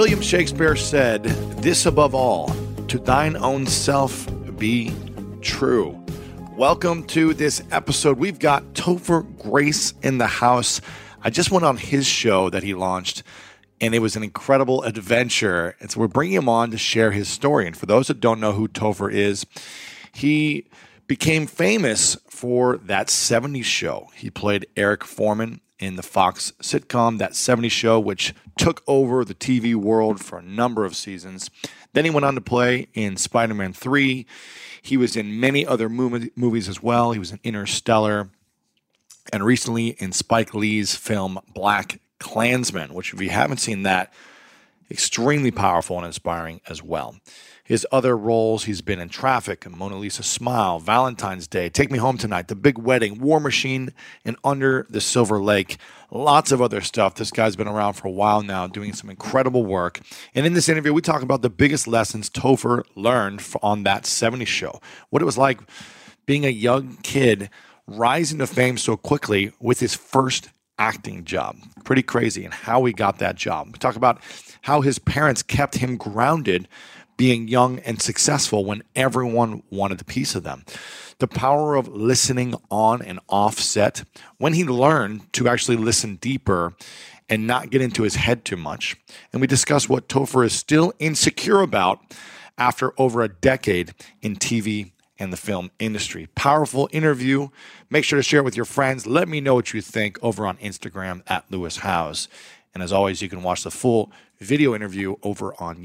William Shakespeare said, This above all, to thine own self be true. Welcome to this episode. We've got Topher Grace in the house. I just went on his show that he launched, and it was an incredible adventure. And so we're bringing him on to share his story. And for those that don't know who Topher is, he became famous for that 70s show. He played Eric Forman in the Fox sitcom That 70s Show, which took over the TV world for a number of seasons. Then he went on to play in Spider Man 3. He was in many other movie, movies as well. He was in Interstellar and recently in Spike Lee's film Black Klansman, which, if you haven't seen that, extremely powerful and inspiring as well. His other roles, he's been in Traffic, Mona Lisa Smile, Valentine's Day, Take Me Home Tonight, The Big Wedding, War Machine, and Under the Silver Lake. Lots of other stuff. This guy's been around for a while now, doing some incredible work. And in this interview, we talk about the biggest lessons Topher learned on that 70s show, what it was like being a young kid rising to fame so quickly with his first acting job. Pretty crazy, and how he got that job. We talk about how his parents kept him grounded being young and successful when everyone wanted a piece of them. The power of listening on and offset. when he learned to actually listen deeper and not get into his head too much. And we discuss what Topher is still insecure about after over a decade in TV and the film industry. Powerful interview. Make sure to share it with your friends. Let me know what you think over on Instagram at Lewis Howes. And as always, you can watch the full video interview over on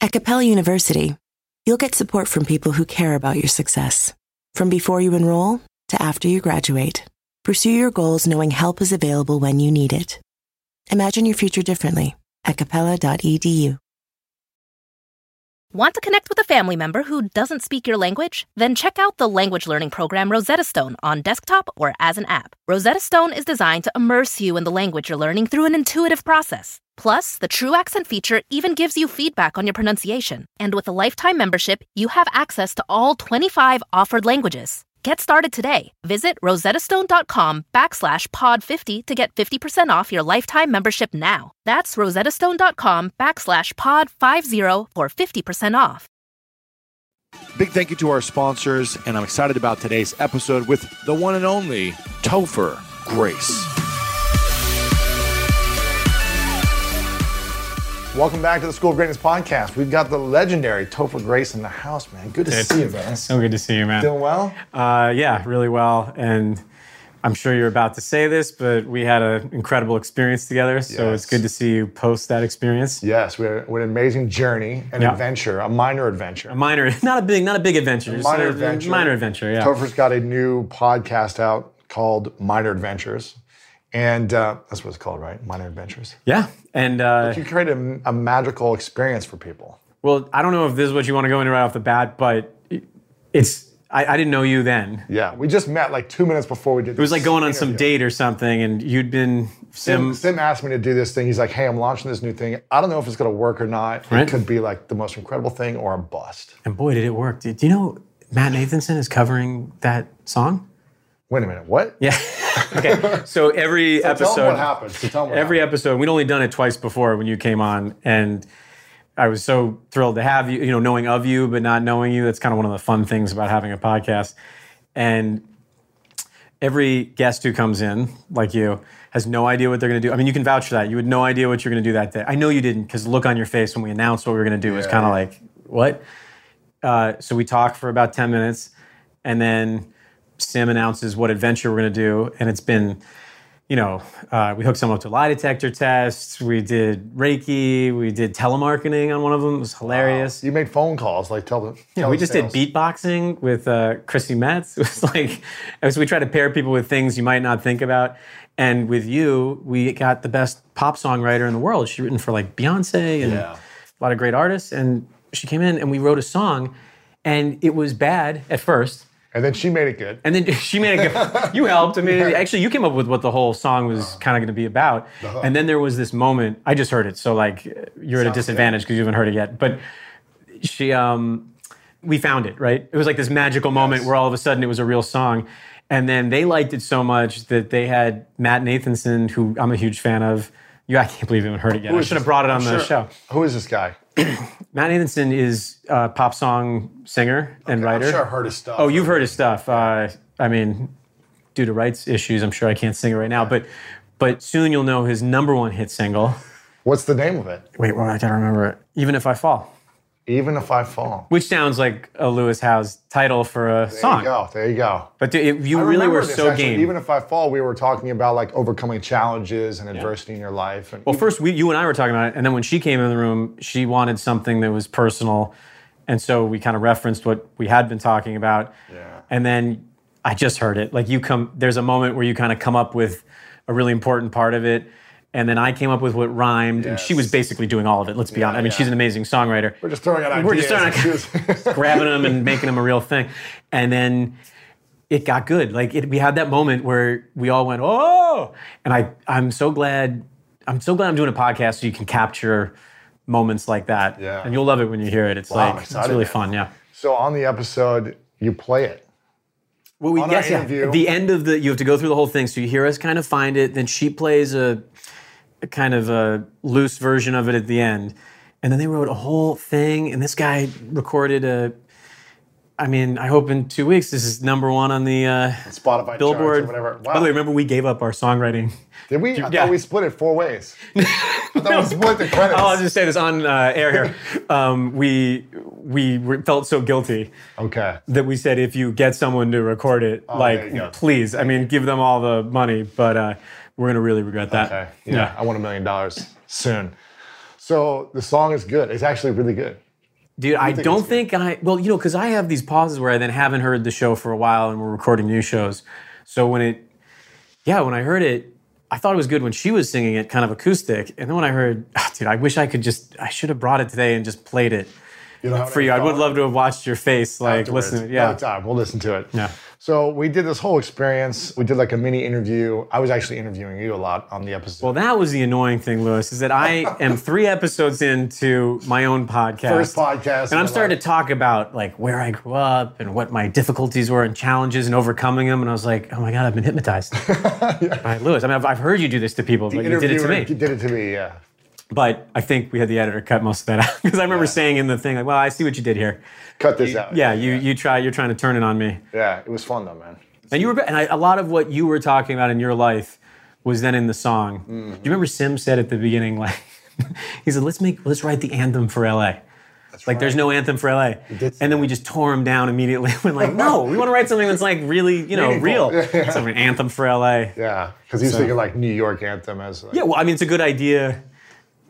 At Capella University, you'll get support from people who care about your success. From before you enroll to after you graduate, pursue your goals knowing help is available when you need it. Imagine your future differently at capella.edu. Want to connect with a family member who doesn't speak your language? Then check out the language learning program Rosetta Stone on desktop or as an app. Rosetta Stone is designed to immerse you in the language you're learning through an intuitive process. Plus, the True Accent feature even gives you feedback on your pronunciation. And with a lifetime membership, you have access to all 25 offered languages. Get started today. Visit rosettastone.com backslash pod50 to get 50% off your lifetime membership now. That's rosettastone.com backslash pod50 for 50% off. Big thank you to our sponsors, and I'm excited about today's episode with the one and only Topher Grace. Welcome back to the School of Greatness podcast. We've got the legendary Topher Grace in the house, man. Good to It's see you, man. So good to see you, man. Doing well? Uh, yeah, really well. And I'm sure you're about to say this, but we had an incredible experience together. So Yes. it's good to see you post that experience. Yes, we had, an amazing journey, an Yeah. adventure, a minor adventure. A minor, not a big, not a big adventure. just minor a- adventure. Minor adventure. Yeah. Topher's got a new podcast out called Minor Adventures. And uh, that's what it's called, right? Minor Adventures. Yeah. And uh, You create a, a magical experience for people. well, I don't know if this is what you want to go into right off the bat, but it's. I, I didn't know you then. Yeah, we just met like two minutes before we did this. It was like going on some date or something, and you'd been Sim, Sim. Sim asked me to do this thing. He's like, hey, I'm launching this new thing. I don't know if it's going to work or not. It Right. could be like the most incredible thing or a bust. And boy, did it work. Do you know Matt Nathanson is covering that song? Wait a minute, what? Yeah. okay. So every Tell episode. him what happened. So tell what every happened. episode we'd only done it twice before when you came on and i was so thrilled to have you you know knowing of you but not knowing you that's kind of one of the fun things about having a podcast and every guest who comes in, like you, has no idea what they're going to do. I mean, you can vouch for that. You had no idea what you're going to do that day. I know you didn't because look on your face when we announced what we were going to do was kind of like, what? Uh, so we talk for about 10 minutes, and then Sim announces what adventure we're going to do. And it's been, you know, uh, we hooked someone up to lie detector tests. We did Reiki. We did telemarketing on one of them. It was hilarious. You made phone calls, like tell them. Yeah, we just did beatboxing with uh, Chrissy Metz. It was like, as we try to pair people with things you might not think about. And with you, we got the best pop songwriter in the world. She's written for like Beyonce and Yeah. a lot of great artists. And she came in and we wrote a song, and it was bad at first. And then she made it good. And then she made it good. You helped. I mean, actually, you came up with what the whole song was kind of going to be about. And then there was this moment. I just heard it, so like you're at a disadvantage because you haven't heard it yet. But she, um, we found it right. It was like this magical moment where all of a sudden it was a real song. And then they liked it so much that they had Matt Nathanson, who I'm a huge fan of. You, I can't believe you haven't heard it yet. I should have brought it on I'm the sure- show. Who is this guy? Matt Nathanson is a pop song singer and writer. I'm sure I've heard his stuff. Oh, you've heard his stuff. Uh, I mean, due to rights issues, I'm sure I can't sing it right now. But but soon you'll know his number one hit single. What's the name of it? Wait, well, I gotta remember it. Even if I fall, Even if I fall. which sounds like a Lewis Howe's title for a There song. There you go. There you go. But it- you I really were this, so actually. game. Even if I fall, we were talking about like overcoming challenges and adversity in your life. And well, first we, you and I were talking about it, and then when she came in the room, she wanted something that was personal, and so we kind of referenced what we had been talking about. Yeah. And then I just heard it. Like you come, there's a moment where you kind of come up with a really important part of it. And then I came up with what rhymed, and she was basically doing all of it. Let's be honest. I mean, yeah. she's an amazing songwriter. we're just throwing out ideas. We're just throwing out- grabbing them and making them a real thing. And then it got good. Like it, we had that moment where we all went, "Oh!" And I, I'm so glad. I'm so glad I'm doing a podcast so you can capture moments like that. Yeah. And you'll love it when you hear it. It's Wow, like it's really man. fun. Yeah. so on the episode, you play it. Well, we, yes, yeah. interview- the end of the, you have to go through the whole thing. So you hear us kind of find it. Then she plays a, a kind of a loose version of it at the end, and then they wrote a whole thing. And this guy recorded a. I mean, I hope in two weeks this is number one on the uh, Spotify Billboard. or whatever. Wow. By the way, remember we gave up our songwriting. Did we? I yeah. thought we split it four ways. I thought we split the credits. Oh, I'll just say this on uh, air here. Um, we we were- felt so guilty okay. that we said if you get someone to record it, Oh, there you go. like please, I mean, give them all the money, but uh, we're gonna really regret that. Okay. Yeah, I want a million dollars soon. So the song is good. It's actually really good. Dude, I think don't think I. Well, you know, because I have these pauses where I then haven't heard the show for a while, and we're recording new shows. So when it, yeah, when I heard it, I thought it was good when she was singing it, kind of acoustic. And then when I heard, ah, dude, I wish I could just, I should have brought it today and just played it You don't for you. I would love to have watched your face, like afterwards. listen. Yeah, time. We'll listen to it. Yeah. So we did this whole experience. We did like a mini interview. I was actually interviewing you a lot on the episode. Well, that was the annoying thing, Lewis, is that I am three episodes into my own podcast. First podcast. And I'm starting to talk about like where I grew up and what my difficulties were and challenges and overcoming them. And I was like, oh my God, I've been hypnotized by Lewis. I mean, I've, I've heard you do this to people, but you did it to me. You did it to me. Yeah. But I think we had the editor cut most of that out because I remember saying in the thing, like, well, I see what you did here. Cut this out. Yeah, you you try, you're trying to turn it on me. Yeah. It was fun though, man. And you were, and I, a lot of what you were talking about in your life was then in the song. Mm-hmm. Do you remember Sim said at the beginning, like, he said, "Let's make, let's write the anthem for LA." That's like, there's no anthem for LA. And then we just tore him down immediately. We're like, no, we want to write something that's like really, you know, real. Yeah, yeah. Something anthem for LA. Yeah. Because he was So- thinking like New York anthem as like, Yeah, well, I mean, it's a good idea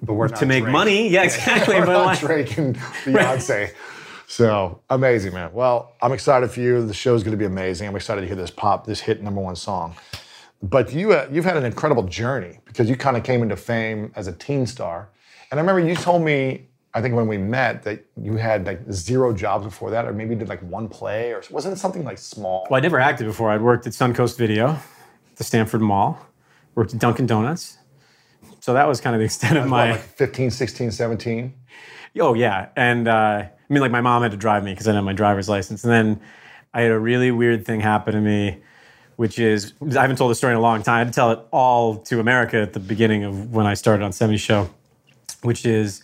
but we're to make Drake. money. Yeah, exactly. We're but not Drake and Beyonce. So amazing, man. Well, I'm excited for you. The show's going to be amazing. I'm excited to hear this pop, this hit number one song. But you, uh, you've had an incredible journey because you kind of came into fame as a teen star. And I remember you told me, I think when we met, that you had like zero jobs before that, or maybe did like one play, or wasn't it something like small? well, I never acted before. I'd worked at Suncoast Video, the Stamford Mall, worked at Dunkin' Donuts. So that was kind of the extent of my. like 15, 16, 17? Oh yeah, and uh, I mean, like my mom had to drive me because I didn't have my driver's license, and then I had a really weird thing happen to me, which is I haven't told the story in a long time. I had to tell it all to America at the beginning of when I started on 70 Show, which is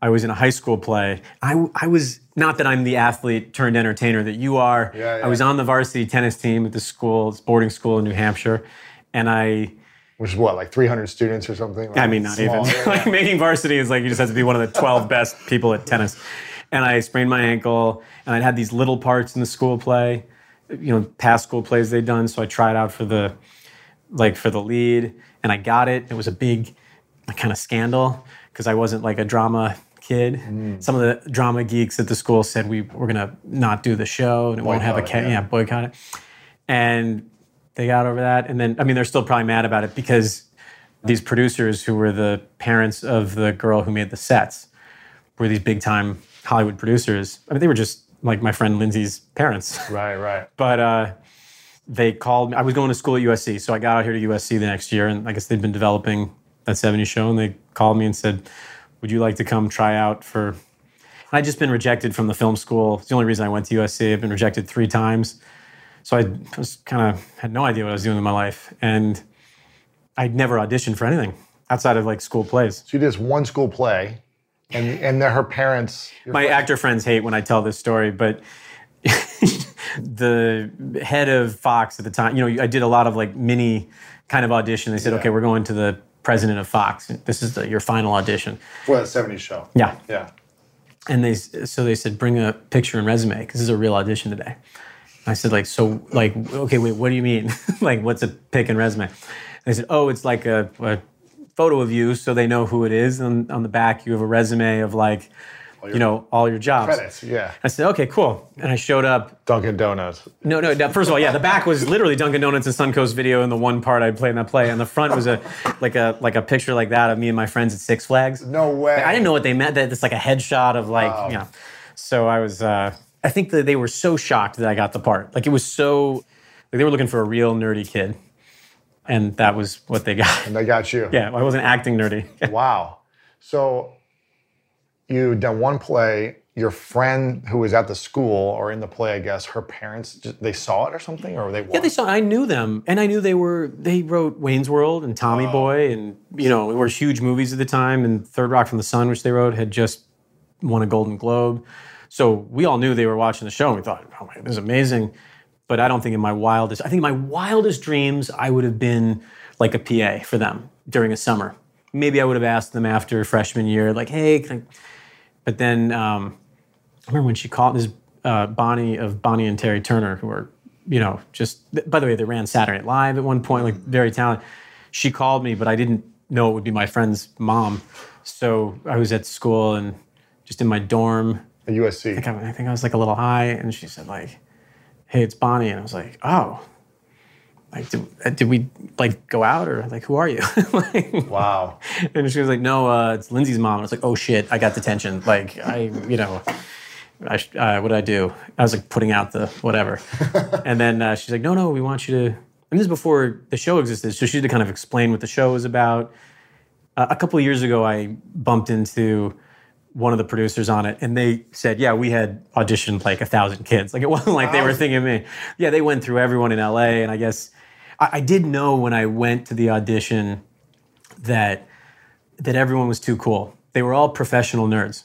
I was in a high school play. I, I was not that I'm the athlete turned entertainer that you are. Yeah, yeah. I was on the varsity tennis team at the school, boarding school in New Hampshire, and I. Which is what, like 300 students or something? I mean, not even. like making varsity is like you just have to be one of the 12 best people at tennis. And I sprained my ankle, and I'd had these little parts in the school play, you know, past school plays they'd done. So I tried out for the, like for the lead, and I got it. It was a big, kind of scandal because I wasn't like a drama kid. Mm. Some of the drama geeks at the school said we we're gonna not do the show and it won't have a ca- it, yeah. yeah boycott it. And they got over that, and then I mean they're still probably mad about it because these producers who were the parents of the girl who made the sets were these big time Hollywood producers. I mean, they were just like my friend Lindsay's parents. Right, right. But uh, they called me. I was going to school at USC, so I got out here to USC the next year, and I guess they'd been developing that 70s show, and they called me and said, Would you like to come try out for. I'd just been rejected from the film school. It's the only reason I went to USC. I've been rejected three times. So I was kind of had no idea what I was doing in my life. And I'd never auditioned for anything outside of like school plays. So you did this one school play, and and her parents. My friends- actor friends hate when I tell this story, but the head of Fox at the time, you know, I did a lot of like mini kind of audition. They said, okay, we're going to the president of Fox. This is the, your final audition. for that 70s show. Yeah. Yeah. And they, so they said, bring a picture and resume because this is a real audition today. I said, like, so, like, okay, wait, what do you mean? like, what's a pic and resume? They said, oh, it's like a, a photo of you so they know who it is. And on the back, you have a resume of like, you know, all your jobs. Credits, yeah. I said, okay, cool. And I showed up. Dunkin' Donuts. No, no, no, first of all, yeah, the back was literally Dunkin' Donuts and Suncoast video and the one part I played in that play. And the front was a like a like a picture like that of me and my friends at Six Flags. No way. I didn't know what they meant. That it's like a headshot of like, you know. So I was uh I think that they were so shocked that I got the part. Like it was so like they were looking for a real nerdy kid. And that was what they got. And they got you. Yeah, I wasn't acting nerdy. Wow. So you done one play. Your friend who was at the school or in the play, I guess, her parents they saw it or something, or they Yeah, they saw. I knew them, and I knew they were. They wrote Wayne's World and Tommy oh. Boy, and you know, were huge movies at the time. And Third Rock from the Sun, which they wrote, had just won a Golden Globe. So we all knew they were watching the show, and we thought, "Oh my, this is amazing." But I don't think in my wildest, I think in my wildest dreams, I would have been like a PA for them during a summer. Maybe I would have asked them after freshman year, like, "Hey," but then um, I remember when she called this uh, Bonnie of Bonnie and Terry Turner, who are, you know, just by the way, they ran Saturday Night Live at one point, like very talented. She called me, but I didn't know it would be my friend's mom. So I was at school and just in my dorm. At USC. I think I, I think I was like a little high, and she said like, "Hey, it's Bonnie," and I was like, "Oh." Like did, uh, did we like go out or like who are you? like, Wow. and she was like, "No, uh, it's Lindsay's mom." And I was like, "Oh shit, I got detention." Like I, you know, I, uh, what did I do? I was like putting out the whatever, and then uh, she's like, "No, no, we want you to." And this is before the show existed, so she had to kind of explain what the show was about. Uh, a couple of years ago, I bumped into one of the producers on it, and they said, "Yeah, we had auditioned like a thousand kids. Like it wasn't like they were thinking me. Yeah, they went through everyone in LA, and I guess I, I did know when I went to the audition that that everyone was too cool. They were all professional nerds.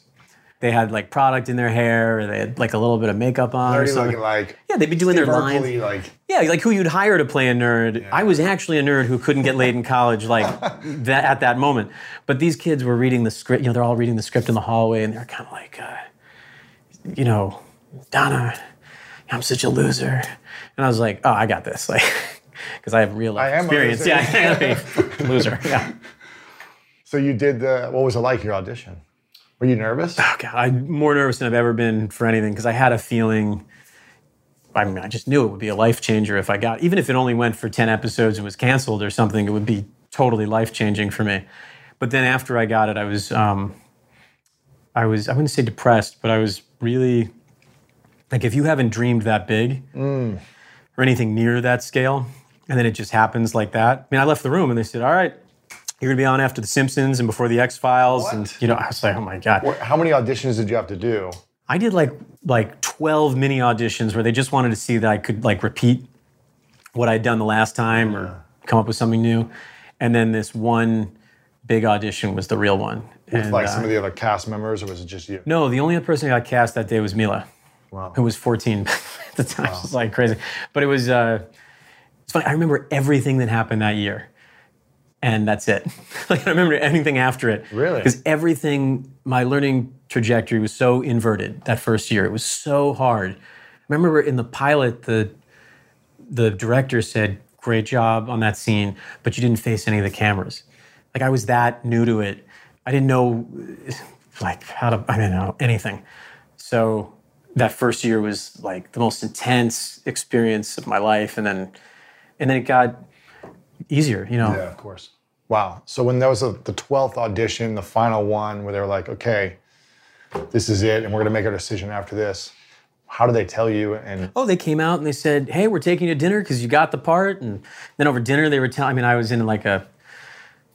They had like product in their hair, or they had like a little bit of makeup on. or something. looking like yeah, they'd be doing their lines. Like Yeah, like who you'd hire to play a nerd. I was actually a nerd who couldn't get laid in college, like that at that moment. But these kids were reading the script. You know, they're all reading the script in the hallway, and they're kind of like, uh, you know, Donna, I'm such a loser. And I was like, oh, I got this, like, because I have real life I am a experience. Yeah, I am a loser. Yeah. So you did the. What was it like your audition? Were you nervous? Oh God, I'm more nervous than I've ever been for anything because I had a feeling. I mean, I just knew it would be a life changer if I got, even if it only went for 10 episodes and was canceled or something, it would be totally life changing for me. But then after I got it, I was, um, I was, I wouldn't say depressed, but I was really, like, if you haven't dreamed that big or anything near that scale, and then it just happens like that. I mean, I left the room and they said, all right, you're gonna be on after The Simpsons and before The X Files. And, you know, I was like, oh my God. How many auditions did you have to do? I did like like 12 mini auditions where they just wanted to see that I could like repeat what I'd done the last time or come up with something new. And then this one big audition was the real one. With And, like uh, some of the other cast members, or was it just you? no, the only other person who got cast that day was Mila, Wow. who was 14 at the time. It was like crazy. But it was, uh, it's funny. I remember everything that happened that year. And that's it. like, I don't remember anything after it. Really? Because everything, my learning trajectory was so inverted that first year. It was so hard. I remember in the pilot, the the director said, "Great job on that scene, but you didn't face any of the cameras." Like I was that new to it, I didn't know like how to. I didn't know anything. So that first year was like the most intense experience of my life, and then and then it got easier. You know, Yeah, of course. Wow. So when there was a, the twelfth audition, the final one, where they were like, "Okay, this is it, and we're going to make our decision after this," how did they tell you? And Oh, they came out and they said, "Hey, we're taking you to dinner because you got the part." And then over dinner, they were telling. I mean, I was in like a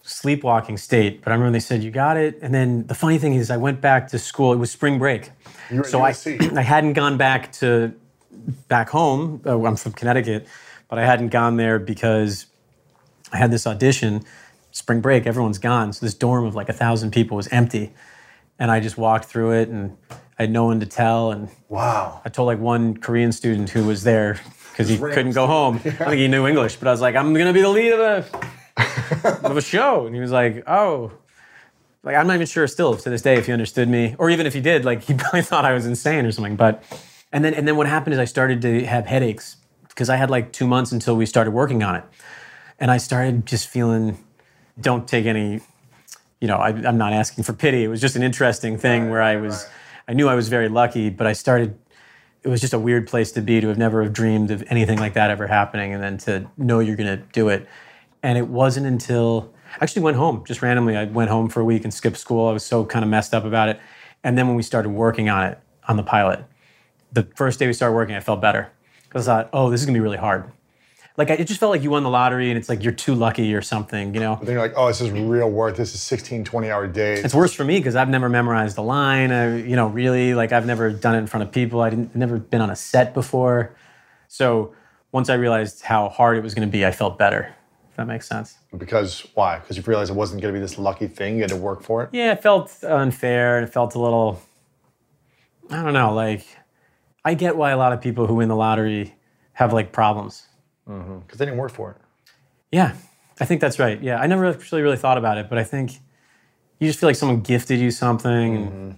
sleepwalking state, but I remember they said, "You got it." And then the funny thing is, I went back to school. It was spring break, you were so I I hadn't gone back to back home. Uh, I'm from Connecticut, but I hadn't gone there because I had this audition. Spring break, everyone's gone, so this dorm of like a thousand people was empty, and I just walked through it, and I had no one to tell, and wow. I told like one Korean student who was there because he couldn't go home. I think he knew English, but I was like, I'm gonna be the lead of a of a show, and he was like, Oh, like I'm not even sure still to this day if he understood me, or even if he did, like he probably thought I was insane or something. But and then and then what happened is I started to have headaches because I had like two months until we started working on it, and I started just feeling. Don't take any you know, I, I'm not asking for pity. It was just an interesting thing where I was, I knew I was very lucky, but I started. It was just a weird place to be to have never have dreamed of anything like that ever happening, and then to know you're going to do it. And it wasn't until I actually went home just randomly. I went home for a week and skipped school. I was so kind of messed up about it. And then when we started working on it on the pilot, the first day we started working, I felt better because I thought, oh, this is going to be really hard. Like it just felt like you won the lottery, and it's like you're too lucky or something, you know. Then you're like, "Oh, this is real work. This is 16, 20 hour days." It's worse for me because I've never memorized a line. I, you know, really, like I've never done it in front of people. I didn't never been on a set before. So once I realized how hard it was going to be, I felt better. If that makes sense. because why? Because you realized it wasn't going to be this lucky thing. You had to work for it. Yeah, it felt unfair. and It felt a little. I don't know. Like, I get why a lot of people who win the lottery have like problems. Mm-hmm. Because they didn't work for it. Yeah, I think that's right. Yeah, I never actually really thought about it, but I think you just feel like someone gifted you something, and, mm-hmm.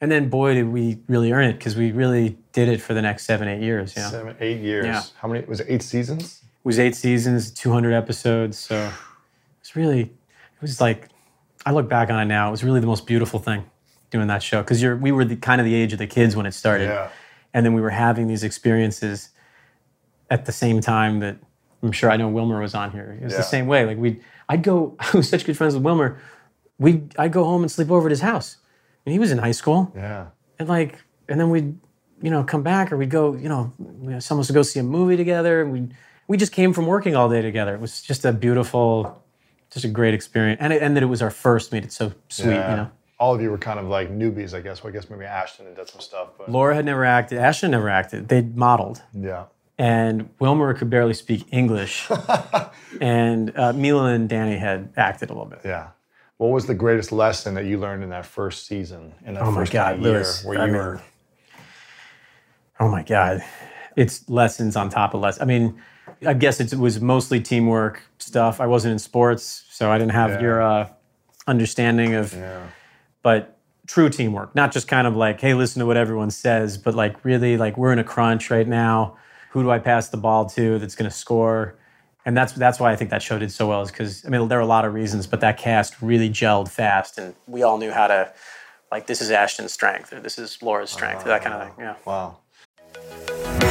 and then boy, did we really earn it because we really did it for the next seven, eight years. Yeah, Seven, eight years. Yeah. How many? Was it eight seasons? was eight seasons, two hundred episodes. So it's really, it was like, I look back on it now. It was really the most beautiful thing doing that show because you're we were the kind of the age of the kids when it started, Yeah. and then we were having these experiences at the same time that I'm sure I know Wilmer was on here. It was Yeah. the same way. Like we, I'd go. I was such good friends with Wilmer. We, I'd go home and sleep over at his house, and he was in high school, Yeah. and like, and then we'd, you know, come back or we'd go, you know, we had someone to go see a movie together, and we, we just came from working all day together. It was just a beautiful, just a great experience, and it, and that it was our first meet. It's so sweet, Yeah. you know. All of you were kind of like newbies, I guess. Well, I guess maybe Ashton had done some stuff, but Laura had never acted. Ashton never acted. They modeled. yeah. And Wilmer could barely speak English, and uh, Mila and Danny had acted a little bit. Yeah. What was the greatest lesson that you learned in that first season? In that Oh my first God, year Lewis, where I you mean, were Oh my God, it's lessons on top of lessons. I mean, I guess it was mostly teamwork stuff. I wasn't in sports, so I didn't have Yeah. your uh, understanding of, Yeah. but true teamwork, not just kind of like, hey, listen to what everyone says, but like really, like we're in a crunch right now. Who do I pass the ball to that's going to score? And that's that's why I think that show did so well is because I mean there are a lot of reasons, but that cast really gelled fast, and we all knew how to like this is Ashton's strength or this is Laura's strength, that kind of ah, thing. Yeah. Wow.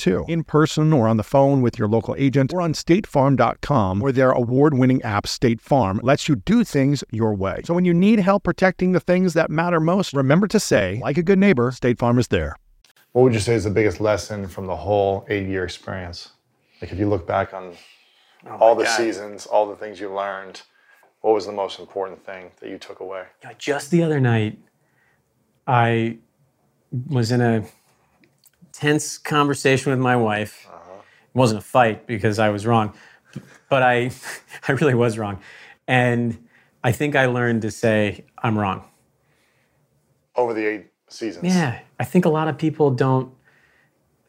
too, in person or on the phone with your local agent or on statefarm.com, where their award winning app, State Farm, lets you do things your way. So when you need help protecting the things that matter most, remember to say, like a good neighbor, State Farm is there. What would you say is the biggest lesson from the whole eight year experience? Like if you look back on oh all the God. seasons, all the things you learned, what was the most important thing that you took away? Yeah, Just the other night, I was in a tense conversation with my wife. Uh-huh. It wasn't a fight because I was wrong, but I, I really was wrong, and I think I learned to say I'm wrong. Over the eight seasons. Yeah, I think a lot of people don't.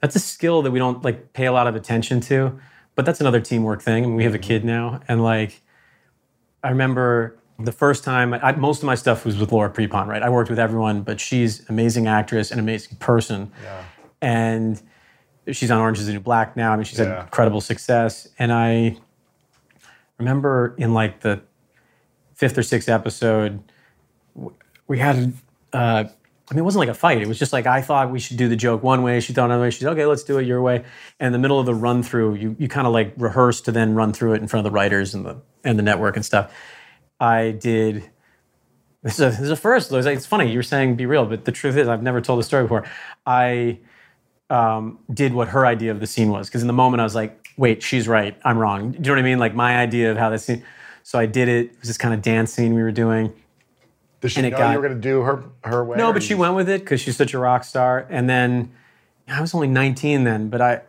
That's a skill that we don't like pay a lot of attention to, but that's another teamwork thing. I mean, we have a kid mm-hmm. now, and like, I remember the first time. I, most of my stuff was with Laura Prepon, right? I worked with everyone, but she's amazing actress, an amazing person, Yeah. And she's on Orange Is the New Black now. I mean, she's had incredible success, and I remember in like the fifth or sixth episode, we had. Uh, I mean, it wasn't like a fight. It was just like I thought we should do the joke one way. She thought another way. She said, "Okay, let's do it your way." And in the middle of the run through, you you kind of like rehearse to then run through it in front of the writers and the and the network and stuff. I did. This is a, this is a first. It was like- It's funny. You're saying be real, but the truth is, I've never told the story before. I um, did what her idea of the scene was because in the moment I was like, "Wait, she's right. I'm wrong." Do you know what I mean? Like my idea of how that scene. So I did it. It was this kind of dance scene we were doing. Did she And it know got- you were going to do her her way? No, but she went with it because she's such a rock star. And then I was only 19 then, but I,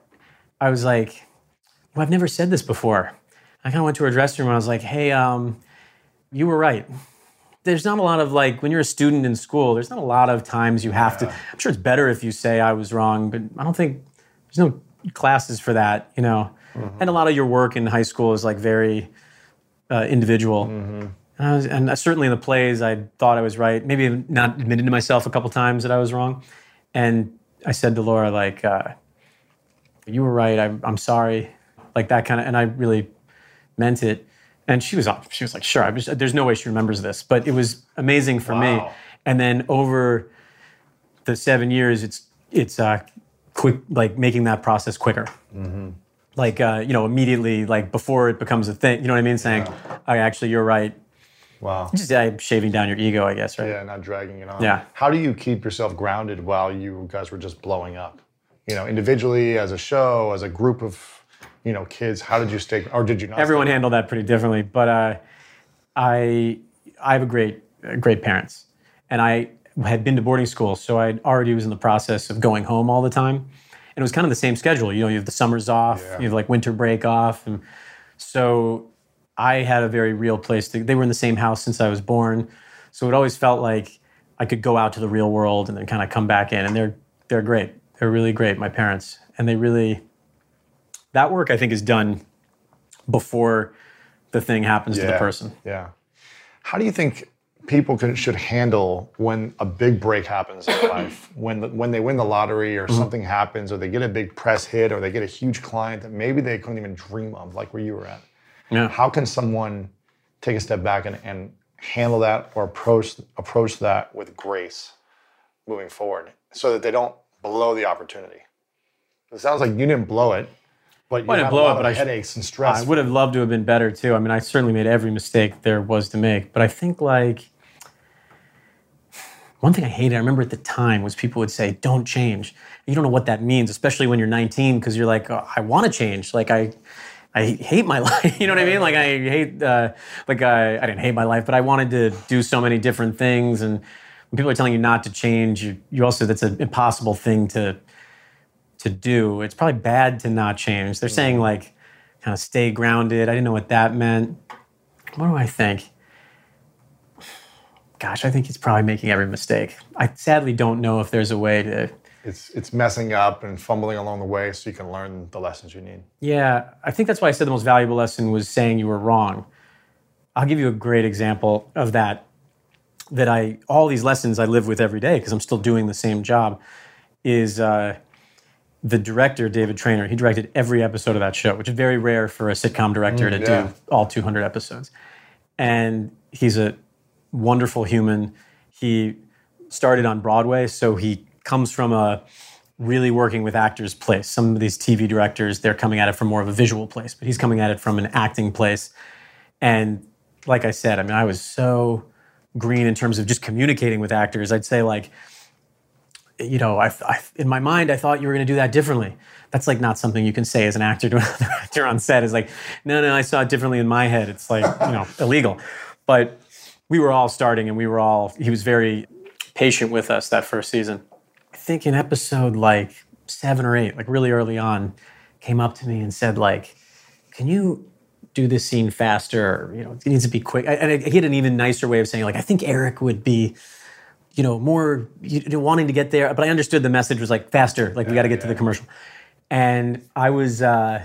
I was like, well, I've never said this before. I kind of went to her dressing room and I was like, hey, um, you were right. There's not a lot of like when you're a student in school. There's not a lot of times you have to. I'm sure it's better if you say I was wrong, but I don't think there's no classes for that. You know, and a lot of your work in high school is like very uh, individual. And, I was, and certainly in the plays, I thought I was right. Maybe not admitted to myself a couple times that I was wrong. And I said to Laura, like, uh, "You were right. I, I'm sorry." Like that kind of, and I really meant it. And she was, she was like, "Sure." I was, there's no way she remembers this, but it was amazing for me. And then over the seven years, it's it's uh, quick, like making that process quicker like uh, you know immediately like before it becomes a thing you know what i mean saying "Oh, actually you're right Wow. just uh, shaving down your ego i guess right Yeah, not dragging it on. Yeah. How do you keep yourself grounded while you guys were just blowing up? You know, individually, as a show, as a group of, you know, kids. How did you stay, or did you not? everyone handled that pretty differently but uh, i i have a great uh, great parents and i had been to boarding school so i already was in the process of going home all the time and it was kind of the same schedule you know you have the summers off Yeah. you have like winter break off and so i had a very real place to they were in the same house since i was born so it always felt like i could go out to the real world and then kind of come back in and they're they're great they're really great my parents and they really that work i think is done before the thing happens to the person Yeah. How do you think people can, should handle when a big break happens in life, when the, when they win the lottery or mm-hmm. something happens, or they get a big press hit, or they get a huge client that maybe they couldn't even dream of, like where you were at. Yeah. How can someone take a step back and, and handle that or approach approach that with grace moving forward, so that they don't blow the opportunity? It sounds like you didn't blow it, but you didn't have blow it, but I headaches and stress. I would have loved to have been better too. I mean, I certainly made every mistake there was to make, but I think like one thing I hated, I remember at the time, was people would say, "Don't change." You don't know what that means, especially when you're 19, because you're like, oh, "I want to change." Like I, I hate my life. You know what I mean? Like I hate, uh, like I, I didn't hate my life, but I wanted to do so many different things. And when people are telling you not to change, you, you also that's an impossible thing to to do. It's probably bad to not change. They're saying like, kind of stay grounded. I didn't know what that meant. What do I think? Gosh, I think he's probably making every mistake. I sadly don't know if there's a way to. it's it's messing up and fumbling along the way, so you can learn the lessons you need. Yeah, I think that's why I said the most valuable lesson was saying you were wrong. I'll give you a great example of that. That I all these lessons I live with every day because I'm still doing the same job. Is uh, the director David Trainer? He directed every episode of that show, which is very rare for a sitcom director mm, to yeah. do all 200 episodes. And he's a wonderful human. He started on Broadway, so he comes from a really working with actors place. Some of these TV directors, they're coming at it from more of a visual place, but he's coming at it from an acting place. And like I said, I mean, I was so green in terms of just communicating with actors. I'd say like, you know, I, I, in my mind, I thought you were going to do that differently. That's like not something you can say as an actor to another actor on set. Is like, no, no, I saw it differently in my head. It's like, you know, illegal. But we were all starting, and we were all. He was very patient with us that first season. I think in episode like seven or eight, like really early on, came up to me and said like, "Can you do this scene faster? You know, it needs to be quick." And he had an even nicer way of saying like, "I think Eric would be." You know, more you know, wanting to get there. But I understood the message was like faster, like we got to get to the commercial. And I was uh,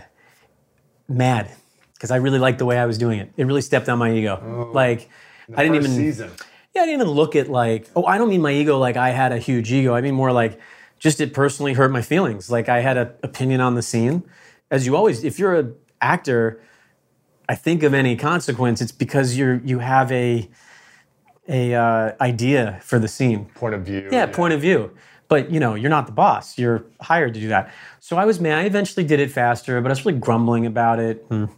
mad because I really liked the way I was doing it. It really stepped on my ego. like I didn't even season. yeah, I didn't even look at like oh, I don't mean my ego like I had a huge ego. I mean more like just it personally hurt my feelings. Like I had an opinion on the scene, as you always. If you're an actor, I think of any consequence, it's because you're you have a a uh, idea for the scene. Point of view. Yeah, point of view. But you know, you're not the boss. You're hired to do that. So I was mad. I eventually did it faster, but I was really grumbling about it. And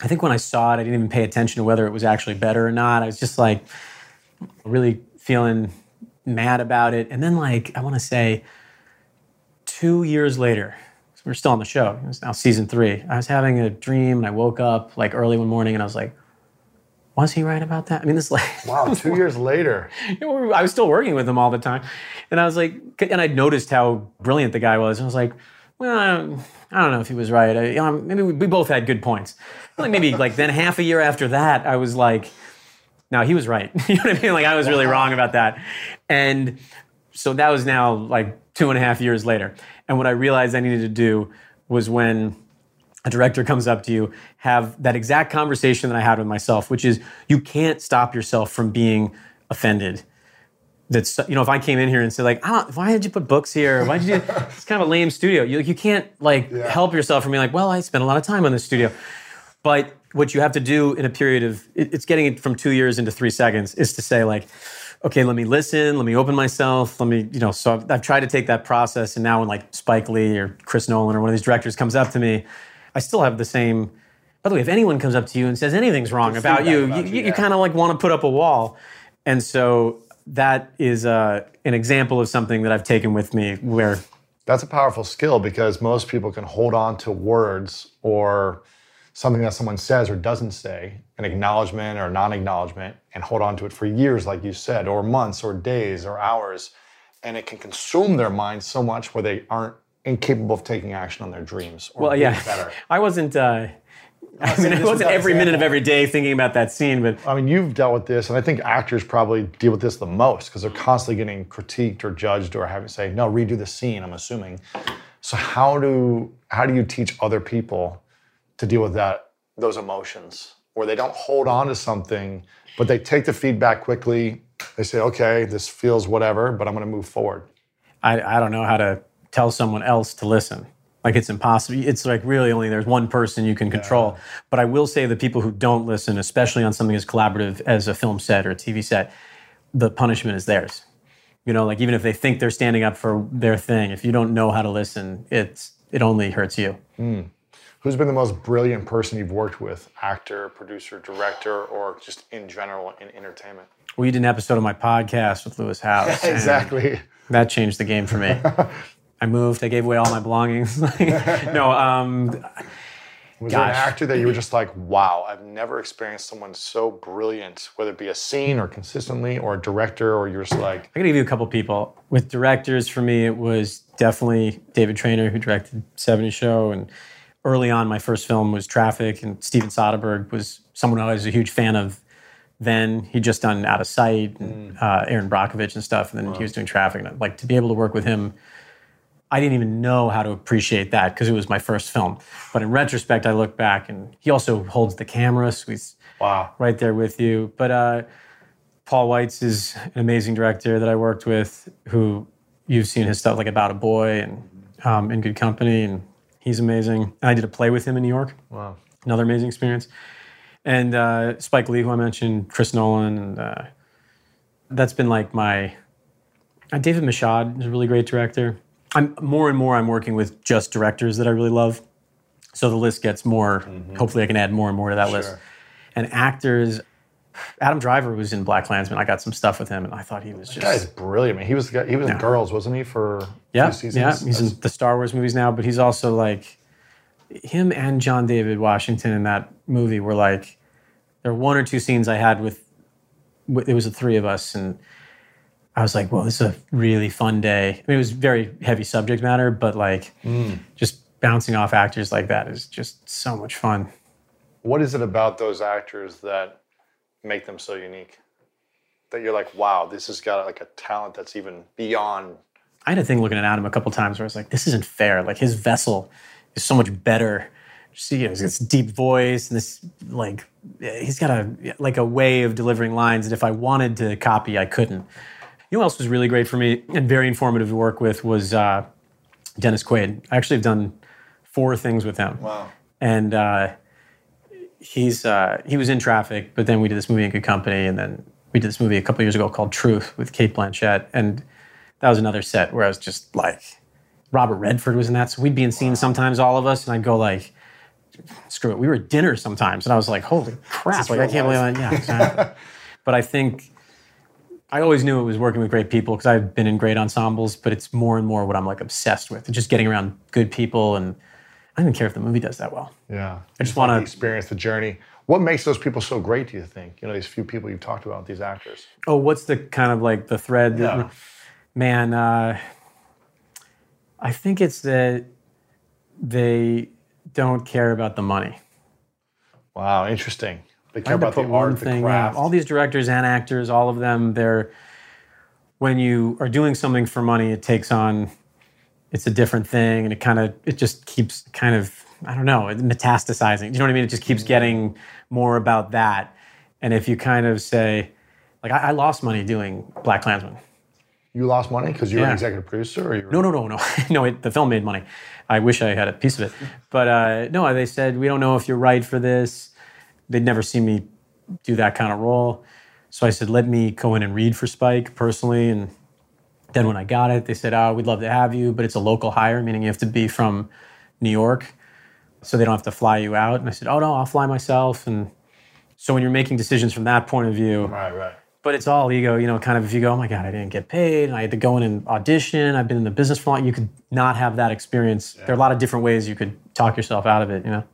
I think when I saw it, I didn't even pay attention to whether it was actually better or not. I was just like really feeling mad about it. And then, like, I want to say two years later, we're still on the show. It was now season three. I was having a dream and I woke up like early one morning and I was like, was he right about that? I mean, this like Wow, two years later. I was still working with him all the time. And I was like, and I'd noticed how brilliant the guy was. And I was like, well, I don't, know if he was right. I, you know, maybe we, we both had good points. Like maybe like then half a year after that, I was like, no, he was right. you know what I mean? Like I was really wrong about that. And so that was now like two and a half years later. And what I realized I needed to do was when a director comes up to you, have that exact conversation that I had with myself, which is you can't stop yourself from being offended. That's you know, if I came in here and said like, I don't, why did you put books here? Why did you? it's kind of a lame studio. You you can't like help yourself from being like, well, I spent a lot of time on this studio. But what you have to do in a period of it- it's getting it from two years into three seconds is to say like, okay, let me listen, let me open myself, let me you know. So I've, I've tried to take that process, and now when like Spike Lee or Chris Nolan or one of these directors comes up to me, I still have the same. By the way, if anyone comes up to you and says anything's wrong about you, about you, you, you, kind of like want to put up a wall, and so that is uh, an example of something that I've taken with me where That's a powerful skill because most people can hold on to words or something that someone says or doesn't say, an acknowledgement or non acknowledgement, and hold on to it for years, like you said, or months or days or hours. And it can consume their mind so much where they aren't incapable of taking action on their dreams or well, yeah, better. I wasn't. Uh, I mean, it was wasn't every minute of every day thinking about that scene, but I mean, you've dealt with this, and I think actors probably deal with this the most because they're constantly getting critiqued or judged or having to say, "No, redo the scene." I'm assuming. So how do how do you teach other people to deal with that those emotions where they don't hold on to something, but they take the feedback quickly. They say, okay, this feels whatever, but I'm going to move forward. I, I don't know how to tell someone else to listen. Like it's impossible. It's like really only there's one person you can control. Yeah. But I will say the people who don't listen, especially on something as collaborative as a film set or a TV set, the punishment is theirs. You know, like even if they think they're standing up for their thing, if you don't know how to listen, it's it only hurts you. Mm. Who's been the most brilliant person you've worked with? Actor, producer, director, or just in general in entertainment? We did an episode of my podcast with Lewis Howes. exactly. That changed the game for me. I moved. I gave away all my belongings. no, um, was Gosh. there an actor that you were just like, wow, I've never experienced someone so brilliant, whether it be a scene or consistently, or a director, or you're just like. I can give you a couple people. With directors, for me, it was definitely David Trainer, who directed 70 Show. And early on, my first film was Traffic, and Steven Soderbergh was someone I was a huge fan of then. He'd just done Out of Sight, and mm. uh, Erin Brockovich and stuff, and then wow. he was doing Traffic. And like to be able to work with him I didn't even know how to appreciate that because it was my first film. But in retrospect, I look back and he also holds the camera, so he's wow. right there with you. But uh, Paul Weitz is an amazing director that I worked with who you've seen his stuff like About a Boy and um, In Good Company, and he's amazing. And I did a play with him in New York. Wow. Another amazing experience. And uh, Spike Lee, who I mentioned, Chris Nolan, and uh, that's been like my. Uh, David Michôd is a really great director I'm more and more I'm working with just directors that I really love. So the list gets more. Mm-hmm. Hopefully, I can add more and more to that sure. list. And actors, Adam Driver was in BlacKkKlansman. I got some stuff with him, and I thought he was just. That guy's brilliant. I mean, he was the guy, he was yeah. in Girls, wasn't he? For yeah, seasons? yeah. He's in the Star Wars movies now, but he's also like him and John David Washington in that movie were like there were one or two scenes I had with. It was the three of us, and I was like, well, this is a really fun day. I mean, it was very heavy subject matter, but like mm. just bouncing off actors like that is just so much fun. What is it about those actors that make them so unique? That you're like, wow, this has got like a talent that's even beyond. I had a thing looking at Adam a couple times where I was like, this isn't fair. Like his vessel is so much better. See, you know, he's got this deep voice and this like he's got a like a way of delivering lines that if I wanted to copy, I couldn't. You know what else was really great for me and very informative to work with was uh, Dennis Quaid. I actually have done four things with him. Wow. And uh, he's uh, he was in Traffic, but then we did this movie in Good Company, and then we did this movie a couple years ago called Truth with Cate Blanchett, and that was another set where I was just like, Robert Redford was in that, so we'd be in scenes sometimes, all of us, and I'd go like, screw it. We were at dinner sometimes, and I was like, holy crap! Like I can't believe that. Yeah, exactly. but I think I always knew it was working with great people because I've been in great ensembles, but it's more and more what I'm like obsessed with. just getting around good people, and I don't even care if the movie does that well. Yeah, I just want to experience the journey. What makes those people so great? Do you think? You know, these few people you've talked about, these actors. Oh, what's the kind of like the thread? That, yeah. Man, uh, I think it's that they don't care about the money. Wow, interesting. They care about the art, thing, the craft. All these directors and actors, all of them, they're when you are doing something for money, it takes on it's a different thing, and it kind of it just keeps kind of I don't know metastasizing. Do you know what I mean? It just keeps mm-hmm. getting more about that. And if you kind of say, like, I, I lost money doing BlacKkKlansman. You lost money because you were yeah. an executive producer, or you were... no, no, no, no, no. It, the film made money. I wish I had a piece of it, but uh, no. They said we don't know if you're right for this they'd never seen me do that kind of role. So I said, let me go in and read for Spike personally. And then when I got it, they said, oh, we'd love to have you, but it's a local hire, meaning you have to be from New York. So they don't have to fly you out. And I said, oh, no, I'll fly myself. And so when you're making decisions from that point of view, right, right. But it's all ego, you know, kind of if you go, oh my God, I didn't get paid and I had to go in and audition. I've been in the business for a long. You could not have that experience. Yeah. There are a lot of different ways you could talk yourself out of it, you know?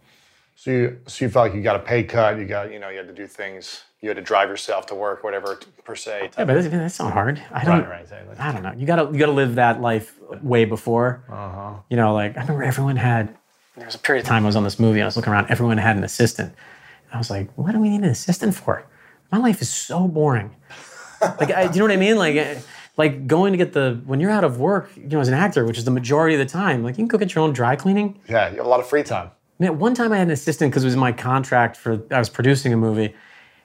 So you, so you felt like you got a pay cut. You got, you know, you had to do things. You had to drive yourself to work, whatever per se. Yeah, but that's, that's not hard. I don't. Right, right. I don't know. You gotta, you gotta live that life way before. Uh-huh. You know, like I remember everyone had. There was a period of time I was on this movie and I was looking around. Everyone had an assistant. And I was like, what do we need an assistant for? My life is so boring. like, I, do you know what I mean? Like, eh, like going to get the when you're out of work, you know, as an actor, which is the majority of the time, like you can go get your own dry cleaning. Yeah, you have a lot of free time Man, one time I had an assistant because it was my contract for I was producing a movie.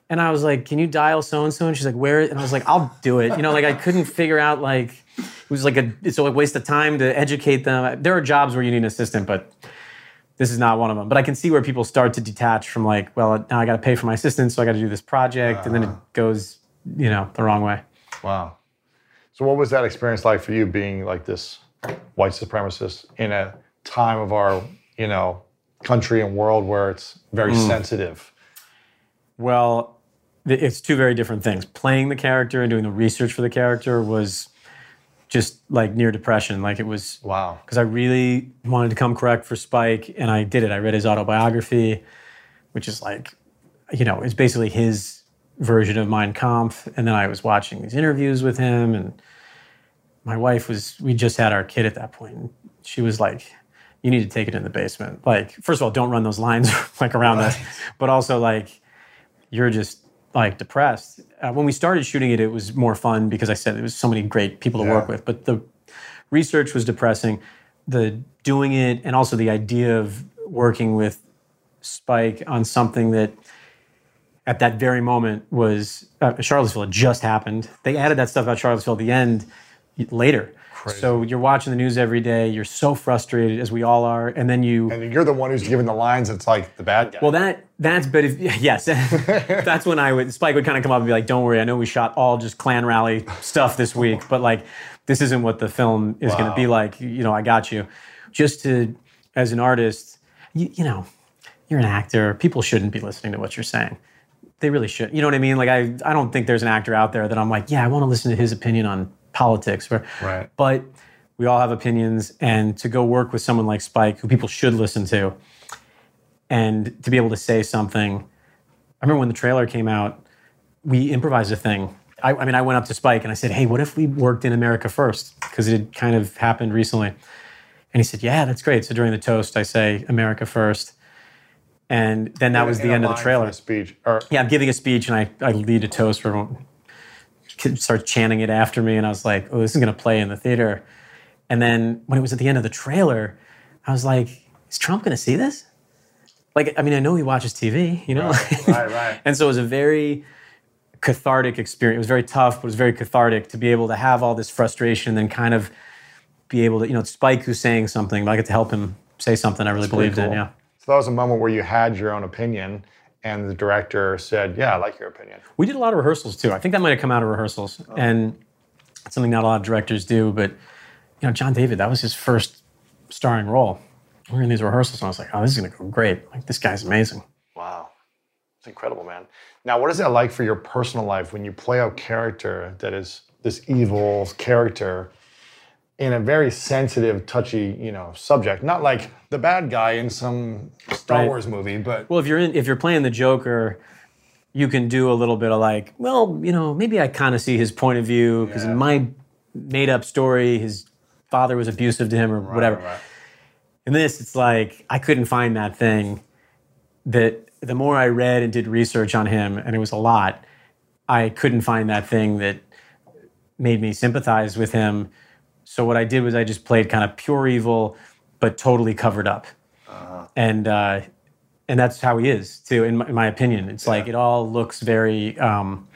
And I was like, "Can you dial so and so?" And she's like, "Where?" And I was like, "I'll do it." You know, like I couldn't figure out like it was like a it's a waste of time to educate them. There are jobs where you need an assistant, but this is not one of them. But I can see where people start to detach from like, well, now I got to pay for my assistant, so I got to do this project, and then it ah. goes, you know, the wrong way. Wow. So, what was that experience like for you, being like this white supremacist in a time of our, you know, country and world where it's very mm. sensitive? Well, it's two very different things. Playing the character and doing the research for the character was just like near depression. Like it was Wow. because I really wanted to come correct for Spike, and I did it. I read his autobiography, which is like, you know, it's basically his version of Mein Kampf. And then I was watching these interviews with him, and my wife was. We just had our kid at that point. And she was like, "You need to take it in the basement." Like, first of all, don't run those lines like around this, but also like, you're just like depressed. Uh, when we started shooting it, it was more fun because I said there was so many great people to work with. But the research was depressing. The doing it and also the idea of working with Spike on something that at that very moment was uh, Charlottesville had just happened. They added that stuff about Charlottesville at the end later. So you're watching the news every day. You're so frustrated, as we all are, and then you And you're the one who's giving the lines. It's like the bad guy. well, that that's but if, yes, that's when I would Spike would kind of come up and be like, "Don't worry, I know we shot all just Klan rally stuff this week, but like this isn't what the film is going to be like. You know, I got you." Just to as an artist, you, you know, you're an actor. People shouldn't be listening to what you're saying. They really should. You know what I mean? Like I I don't think there's an actor out there that I'm like, yeah, I want to listen to his opinion on politics. Or, Right. But we all have opinions, and to go work with someone like Spike, who people should listen to, and to be able to say something. I remember when the trailer came out, we improvised a thing. I, I mean, I went up to Spike and I said, "Hey, what if we worked in America first? Because it had kind of happened recently." And he said, "Yeah, that's great." So during the toast, I say "America first. and then that was the end of the trailer. speech. Or Yeah, I'm giving a speech and I, I lead a toast for everyone. Kids start chanting it after me, and I was like, "Oh, this is going to play in the theater." And then when it was at the end of the trailer, I was like, "Is Trump going to see this?" Like, I mean, I know he watches TV, you know. right, right. and so it was a very cathartic experience. It was very tough, but it was very cathartic to be able to have all this frustration and then kind of be able to, you know, Spike who's saying something, but I get to help him say something I really believed in. Yeah. So that was a moment where you had your own opinion, and the director said, "Yeah, I like your opinion." We did a lot of rehearsals too. I think that might have come out of rehearsals, oh. and it's something not a lot of directors do. But you know, John David, that was his first starring role. We were in these rehearsals, and I was like, "Oh, this is going to go great! Like, this guy's amazing." Wow. It's incredible, man. Now, what is that like for your personal life when you play a character that is this evil character in a very sensitive, touchy, you know, subject? Not like the bad guy in some Star Right. Wars movie, but Well, if you're in, if you're playing the Joker, you can do a little bit of like, well, you know, maybe I kind of see his point of view because in my made-up story, his father was abusive to him or whatever. right. In this, it's like I couldn't find that thing that the more I read and did research on him, and it was a lot, I couldn't find that thing that made me sympathize with him. So what I did was I just played kind of pure evil, but totally covered up. And uh, and that's how he is too, in my, in my opinion. It's like it all looks very um,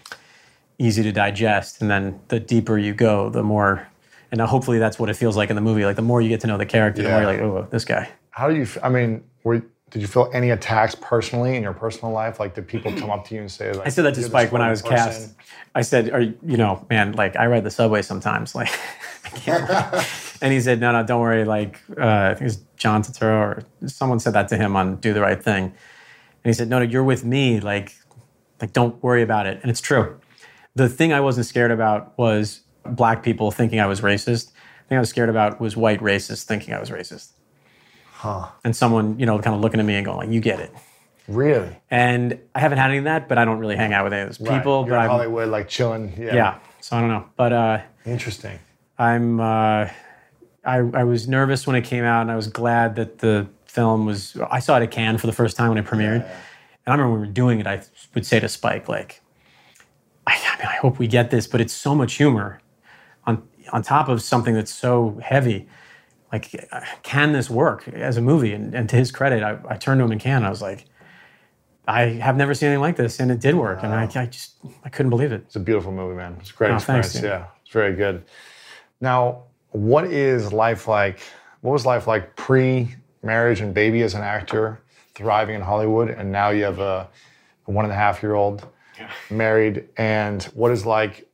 easy to digest, and then the deeper you go, the more. And hopefully that's what it feels like in the movie. Like the more you get to know the character, the more you're like, oh, this guy. How do you? I mean, were, did you feel any attacks personally in your personal life? Like, did people come up to you and say, like, I said that to Spike when I was horrible cast. I said, "Are you, you know, man? Like I ride the subway sometimes. Like, I can't." and he said, "No, no, don't worry. Like, uh, I think it was John Turturro or someone said that to him on Do the Right Thing." And he said, "No, no, you're with me. Like, like don't worry about it." And it's true. The thing I wasn't scared about was black people thinking I was racist. The thing I was scared about was white racists thinking I was racist. And someone, you know, kind of looking at me and going, like, "You get it." Really? And I haven't had any of that, but I don't really hang out with any of those people. You're But in I'm, Hollywood, like chilling. Yeah. yeah, so I don't know. But uh, Interesting. I'm uh, I, I was nervous when it came out, and I was glad that the film was. I saw it at Cannes for the first time when it premiered, and I remember when we were doing it, I would say to Spike like, I, I mean, I hope we get this, but it's so much humor on on top of something that's so heavy. Like, can this work as a movie? And, and to his credit, I, I turned to him in Cannes. I was like, I have never seen anything like this, and it did work. And I, I just I couldn't believe it. It's a beautiful movie, man. It's a great Oh, experience. thanks, yeah, it's very good. Now, what is life like? What was life like pre-marriage and baby as an actor, thriving in Hollywood, and now you have a, a one and a half year old married, and what is like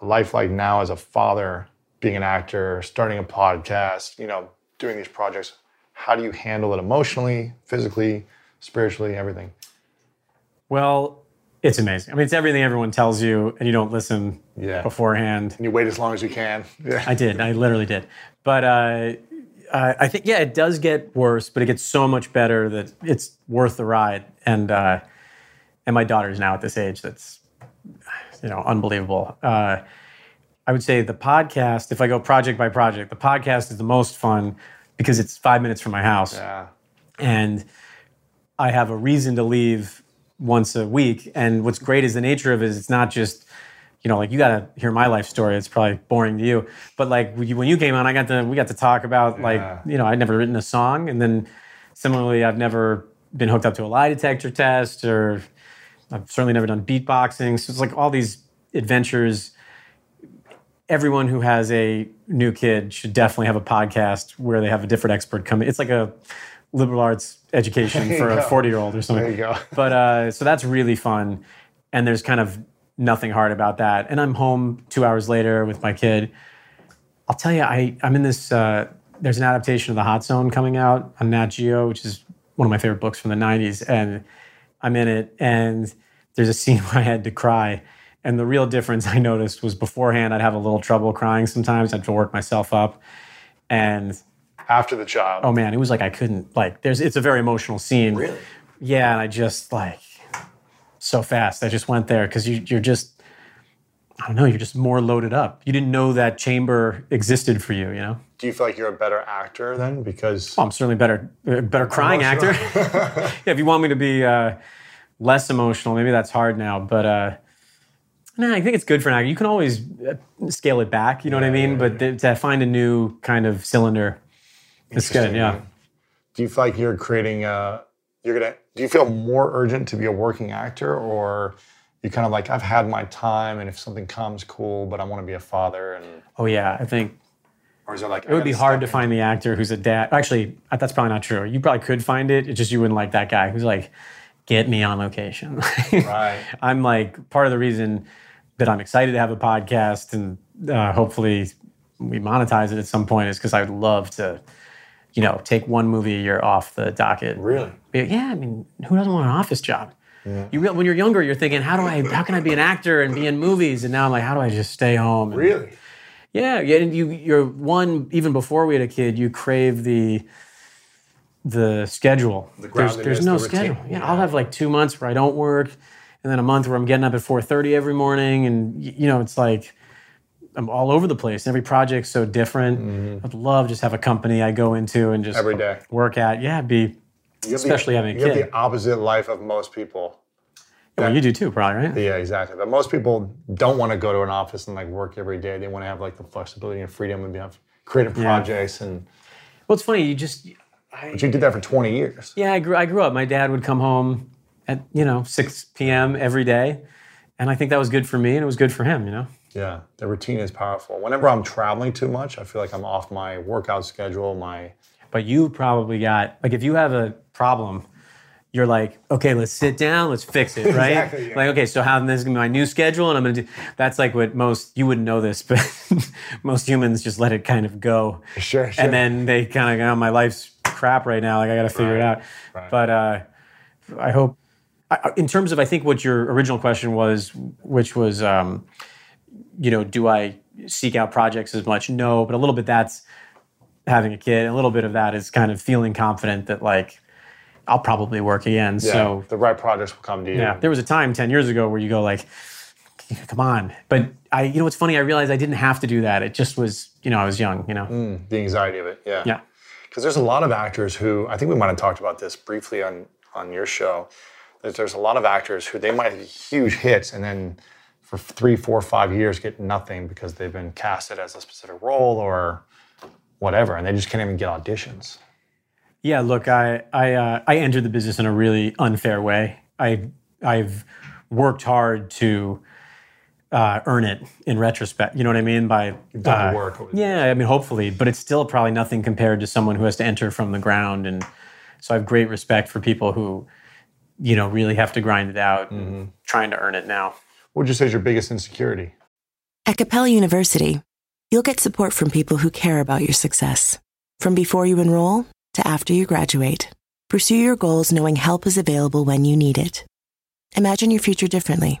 life like now as a father, being an actor, starting a podcast, you know, doing these projects? How do you handle it emotionally, physically, spiritually, everything? Well, it's amazing. I mean, it's everything everyone tells you, and you don't listen Yeah. beforehand. And you wait as long as you can. Yeah. I did. I literally did. But uh, I I think, yeah, it does get worse, but it gets so much better that it's worth the ride. And uh, and my daughter's now at this age that's, you know, unbelievable. Uh, I would say the podcast, if I go project by project, the podcast is the most fun because it's five minutes from my house Yeah. and I have a reason to leave once a week. And what's great is the nature of it is it's not just, you know, like you got to hear my life story. It's probably boring to you, but like when you, came on, I got to we got to talk about like you know I'd never written a song, and then similarly I've never been hooked up to a lie detector test, or I've certainly never done beatboxing. So it's like all these adventures. Everyone who has a new kid should definitely have a podcast where they have a different expert come. It's like a liberal arts education for a 40 year old or something. There you go. But uh, so that's really fun. And there's kind of nothing hard about that. And I'm home two hours later with my kid. I'll tell you, I, I'm in this, uh, there's an adaptation of The Hot Zone coming out on Nat Geo, which is one of my favorite books from the 90s. And I'm in it. And there's a scene where I had to cry. And the real difference I noticed was beforehand, I'd have a little trouble crying sometimes. I'd have to work myself up. And After the job. oh man, it was like I couldn't like. There's it's a very emotional scene. Really? Yeah, and I just like so fast. I just went there because you you're just I don't know. You're just more loaded up. You didn't know that chamber existed for you. You know. Do you feel like you're a better actor then? Because Well, I'm certainly better better crying actor. yeah, if you want me to be uh, less emotional, maybe that's hard now. But uh, no, I think it's good for an actor. You can always uh, scale it back. You know what I mean? But th- to find a new kind of cylinder, it's good. Yeah. do you feel like you're creating a, you're gonna, do you feel more urgent to be a working actor or you kind of like, I've had my time and if something comes, cool, but I want to be a father and, Oh yeah, I think or is it like, It would be hard to find the actor who's a dad. Actually, uh, that's probably not true. You probably could find it. It's just you wouldn't like that guy who's like, get me on location. Right. I'm like, part of the reason that I'm excited to have a podcast and uh, hopefully we monetize it at some point is because I would love to, you know, take one movie a year off the docket. Really? Yeah, I mean, who doesn't want an office job? Yeah. You real when you're younger, you're thinking, how do I, how can I be an actor and be in movies? And now I'm like, how do I just stay home? And, Really? yeah, yeah. And you, you're one even before we had a kid. You crave the the schedule. there's, there's no the schedule. Yeah, I'll have like two months where I don't work, and then a month where I'm getting up at 4:30 every morning, and you know, it's like I'm all over the place. Every project's so different. I'd love just have a company I go into and just Mm-hmm. Every day. work at. Yeah, be You Especially the, having a you have the opposite life of most people. well, you do too, probably, right? Yeah, exactly. But most people don't want to go to an office and like work every day. They want to have like the flexibility and freedom and be have creative projects. And Well, it's funny. You just I, but you did that for 20 years. Yeah, I grew, I grew up. My dad would come home at, you know, 6 p.m. every day. And I think that was good for me and it was good for him, you know? Yeah, the routine is powerful. Whenever I'm traveling too much, I feel like I'm off my workout schedule. My But you probably got, like, if you have a problem, you're like, okay, let's sit down, let's fix it, right? Exactly, yeah. Like, okay, so how this is gonna be my new schedule, and I'm gonna do. That's like what most you wouldn't know this, but most humans just let it kind of go, Sure, sure. and then they kind of go, oh, my life's crap right now, like I got to figure it out. right. But uh, I hope, I, in terms of, I think what your original question was, which was, um, you know, do I seek out projects as much? No, but a little bit that's having a kid. A little bit of that is kind of feeling confident that like I'll probably work again. yeah, So the right projects will come to you. yeah, there was a time ten years ago where you go like, come on. But I, you know, what's funny? I realized I didn't have to do that. It just was, you know, I was young. You know. the anxiety of it. Yeah. Yeah. Because there's a lot of actors who I think we might have talked about this briefly on on your show. That there's a lot of actors who they might have huge hits and then for three, four, five years get nothing because they've been casted as a specific role or whatever, and they just can't even get auditions. Yeah, look, I I uh, I entered the business in a really unfair way. I I've worked hard to uh, earn it in retrospect. You know what I mean? By You've done uh, work. Yeah, I mean, hopefully, but it's still probably nothing compared to someone who has to enter from the ground. And so I have great respect for people who, you know, really have to grind it out, and trying to earn it now. What would you say is your biggest insecurity? At Capella University, you'll get support from people who care about your success. From before you enroll to after you graduate, pursue your goals knowing help is available when you need it. Imagine your future differently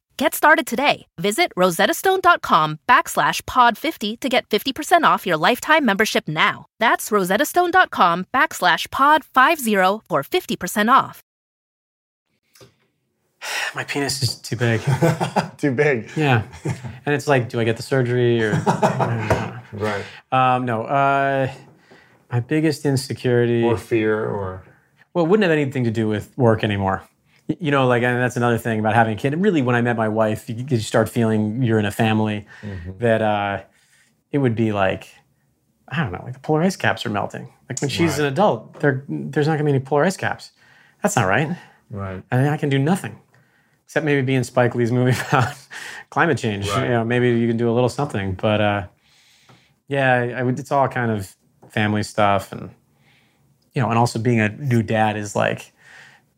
Get started today. Visit rosettastone.com backslash pod 50 to get 50% off your lifetime membership now. That's rosettastone.com backslash pod 50 for 50% off. My penis is too big. Too big. yeah, and it's like, do I get the surgery or? Right. um, no. Uh, my biggest insecurity. Or fear, or Well, it wouldn't have anything to do with work anymore. You know, like, and that's another thing about having a kid. And really, when I met my wife, you, you start feeling you're in a family that uh, it would be like, I don't know, like the polar ice caps are melting. Like when she's an adult, there, there's not going to be any polar ice caps. That's not right. right. I, I can do nothing except maybe be in Spike Lee's movie about climate change. Right. You know, maybe you can do a little something. But uh, yeah, I, I would, it's all kind of family stuff, and you know, and also being a new dad is like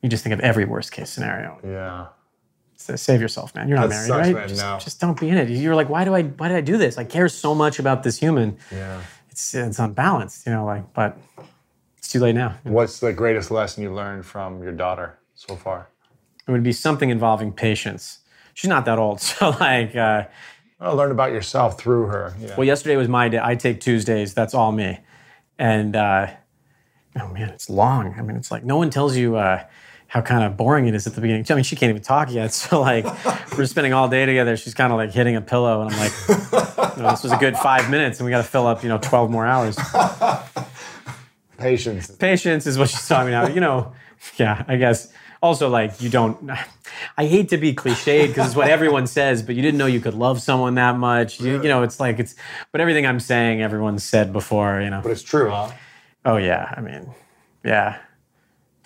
you just think of every worst case scenario. Yeah. So save yourself, man. You're not That married, sucks, right? man. Just, No. just don't be in it. You're like, why do I? Why did I do this? I care so much about this human. Yeah. It's it's unbalanced, you know. Like, but it's too late now. What's the greatest lesson you learned from your daughter so far? It would be something involving patience. She's not that old, so like. Uh, I learned about yourself through her. Yeah. Well, yesterday was my day. I take Tuesdays. That's all me. And uh, oh man, it's long. I mean, it's like no one tells you uh, how kind of boring it is at the beginning. I mean, she can't even talk yet. So like, we're spending all day together. She's kind of like hitting a pillow, and I'm like, you know, this was a good five minutes, and we got to fill up, you know, 12 more hours. Patience. Patience is what she's talking about. You know, yeah, I guess. Also, like, you don't. I hate to be cliched because it's what everyone says, but you didn't know you could love someone that much. You, you know, it's like it's. But everything I'm saying, everyone's said before. You know. But it's true, huh? Oh yeah, I mean, yeah.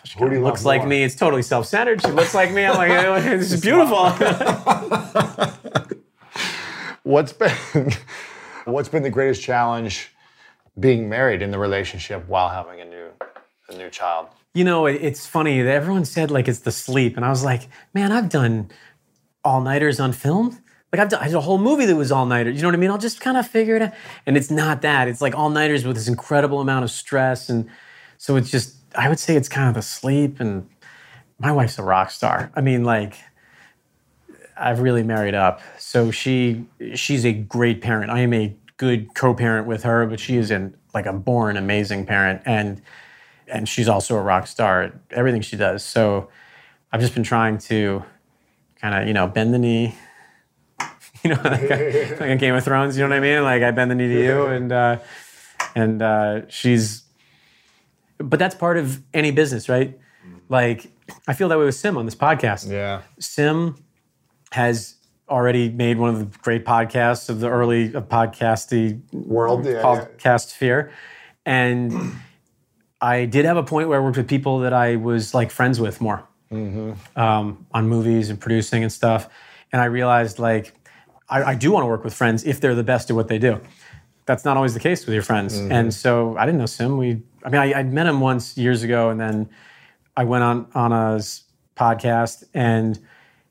She Who do you looks like more? me. It's totally self-centered. She looks like me. I'm like, oh, this is beautiful. What's been what's been the greatest challenge being married in the relationship while having a new a new child? you know, it, it's funny that everyone said like it's the sleep, and I was like, man, I've done all-nighters on film. Like I've done, I did a whole movie that was all-nighters. You know what I mean? I'll just kind of figure it out. And it's not that. It's like all-nighters with this incredible amount of stress, and so it's just. I would say it's kind of the sleep, and my wife's a rock star. I mean, like. I've really married up. So she she's a great parent. I am a good co-parent with her, but she is an like a born amazing parent and and she's also a rock star at everything she does. So I've just been trying to kind of, you know, bend the knee. You know, like a, like a Game of Thrones, you know what I mean? Like I bend the knee to you and uh and uh she's but that's part of any business, right? Mm-hmm. Like I feel that way with Sim on this podcast. Yeah. Sim has already made one of the great podcasts of the early podcasty World, yeah, called yeah. Sphere. And I did have a point where I worked with people that I was like friends with more mm-hmm. um, on movies and producing and stuff. And I realized like I, I do want to work with friends if they're the best at what they do. That's not always the case with your friends. Mm-hmm. And so I didn't know Sim. We, I mean, I, I'd met him once years ago, and then I went on on a podcast, and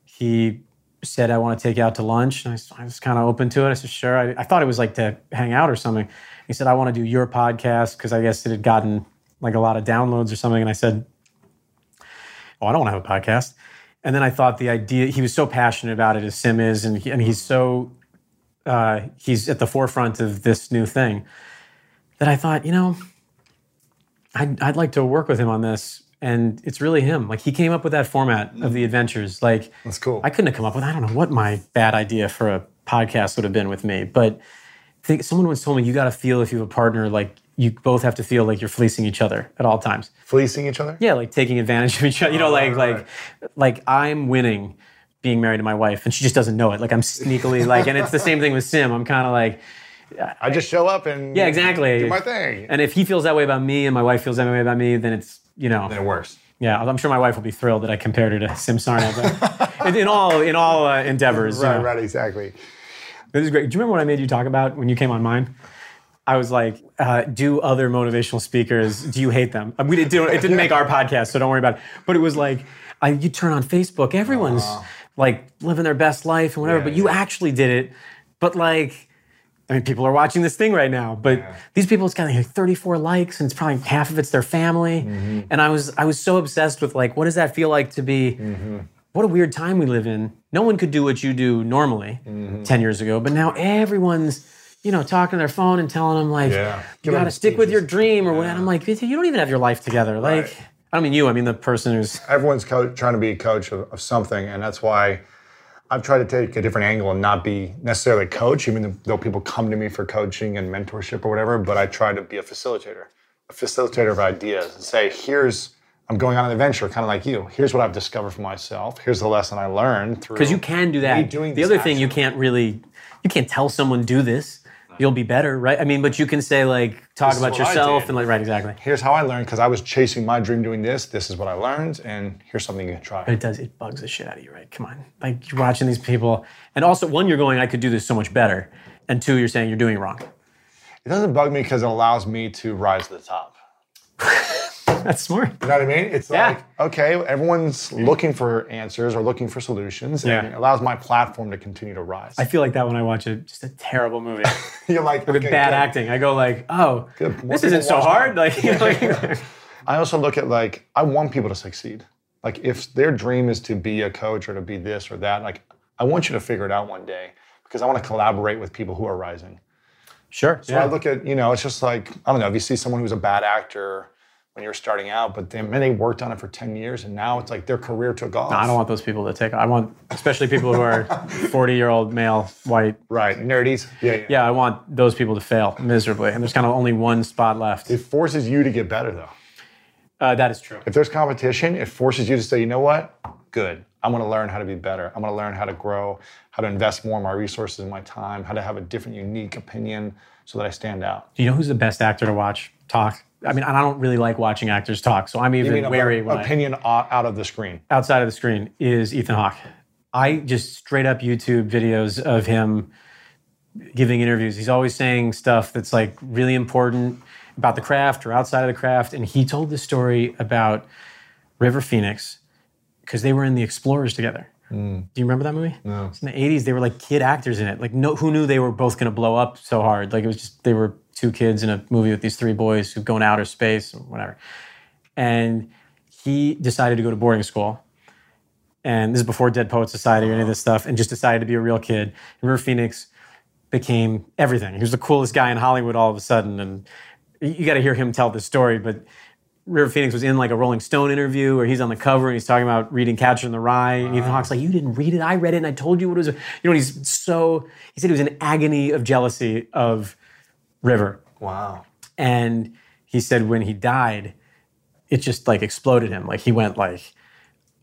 he said, "I want to take you out to lunch." And I, I was kind of open to it. I said, "Sure." I, I thought it was like to hang out or something. He said, "I want to do your podcast because I guess it had gotten like a lot of downloads or something." And I said, "Oh, I don't want to have a podcast." And then I thought the idea he was so passionate about it as Sim is, and he, and he's so uh, he's at the forefront of this new thing that I thought, you know, I'd, I'd like to work with him on this. and it's really him. Like he came up with that format of mm. the adventures. Like That's cool. I couldn't have come up with. I don't know what my bad idea for a podcast would have been with me, but think someone once told me you got to feel if you have a partner like you both have to feel like you're fleecing each other at all times. Fleecing each other? Yeah, like taking advantage of each other. You know, like right, like like I'm winning being married to my wife, and she just doesn't know it. Like I'm sneakily like, and it's the same thing with Sim. I'm kind of like, I just show up and yeah, exactly. do my thing. And if he feels that way about me, and my wife feels that way about me, then it's you know, then it works. yeah. I'm sure my wife will be thrilled that I compared her to Sim Sarna. But in, all in all uh, endeavors, you Right, know. right, exactly. This is great. Do you remember what I made you talk about when you came on mine? I was like, uh, do other motivational speakers, do you hate them? We didn't, it didn't make our podcast, so don't worry about it. But it was like, I, you turn on Facebook, everyone's like living their best life and whatever, Yeah, but you yeah. actually did it. But like, I mean, people are watching this thing right now, but these people, it's got like 34 likes, and it's probably half of it's their family. Mm-hmm. And I was, I was so obsessed with like, what does that feel like to be? Mm-hmm. What a weird time we live in. No one could do what you do normally Mm-hmm. 10 years ago, but now everyone's, you know, talking on their phone and telling them like, Yeah. you got to stick with your dream or what. I'm like, you don't even have your life together. Like, Right. I don't mean you. I mean the person who's. Everyone's co- trying to be a coach of, of something, and that's why I've tried to take a different angle and not be necessarily a coach, even though people come to me for coaching and mentorship or whatever. But I try to be a facilitator, a facilitator of ideas, and say, here's I'm going on an adventure, kind of like you. Here's what I've discovered for myself. Here's the lesson I learned through. Because you can do that. the other thing you can't really, you can't tell someone do this. You'll be better, right? I mean, but you can say like, talk is about yourself and like, right, exactly. Here's how I learned because I was chasing my dream doing this. This is what I learned, and here's something you can try. But it does, it bugs the shit out of you, right? Come on. Like you're watching these people. And also, one, you're going, I could do this so much better. And two, you're saying you're doing it wrong. It doesn't bug me because it allows me to rise to the top. That's smart. You know what I mean? It's Yeah. like, okay, everyone's looking for answers or looking for solutions, and Yeah. it allows my platform to continue to rise. I feel like that when I watch a, just a terrible movie You're like, with okay, bad good. acting. I go like, oh, this isn't so hard. that. Like, you know, like I also look at like, I want people to succeed. Like, if their dream is to be a coach or to be this or that, like, I want you to figure it out one day because I want to collaborate with people who are rising. sure. So I look at, you know, it's just like, I don't know, if you see someone who's a bad actor when you were starting out, but then they worked on it for 10 years and now it's like their career took off. I don't want those people to take. I want, especially people who are 40 year old male, white. Right, nerdies. Yeah, yeah. Yeah, I want those people to fail miserably. And there's kind of only one spot left. It forces you to get better though. Uh, that is true. If there's competition, it forces you to say, you know what? Good. I'm going to learn how to be better. I'm going to learn how to grow, how to invest more of my resources and my time, how to have a different, unique opinion so that I stand out. Do you know who's the best actor to watch talk? I mean, and I don't really like watching actors talk, so I'm even wary I, opinion o- out of the screen. outside of the screen is Ethan Hawke. I just straight up YouTube videos of him giving interviews. He's always saying stuff that's like really important about the craft or outside of the craft. And he told this story about River Phoenix because they were in the Explorers together. Hmm. Do you remember that movie? No. It's in the 80s. They were like kid actors in it. Like, no, who knew they were both going to blow up so hard? Like, it was just, they were two kids in a movie with these three boys who go in outer space or whatever. And he decided to go to boarding school and this is before Dead Poet Society or any of this stuff, and just decided to be a real kid. And River Phoenix became everything. He was the coolest guy in Hollywood all of a sudden, and you got to hear him tell this story. But River Phoenix was in like a Rolling Stone interview where he's on the cover and he's talking about reading Catcher in the Rye. And Ethan Hawke's like, "You didn't read it? I read it, and I told you what it was." You know, he's so. He said he was in agony of jealousy of River. Wow. And he said when he died, it just like exploded him. Like he went like,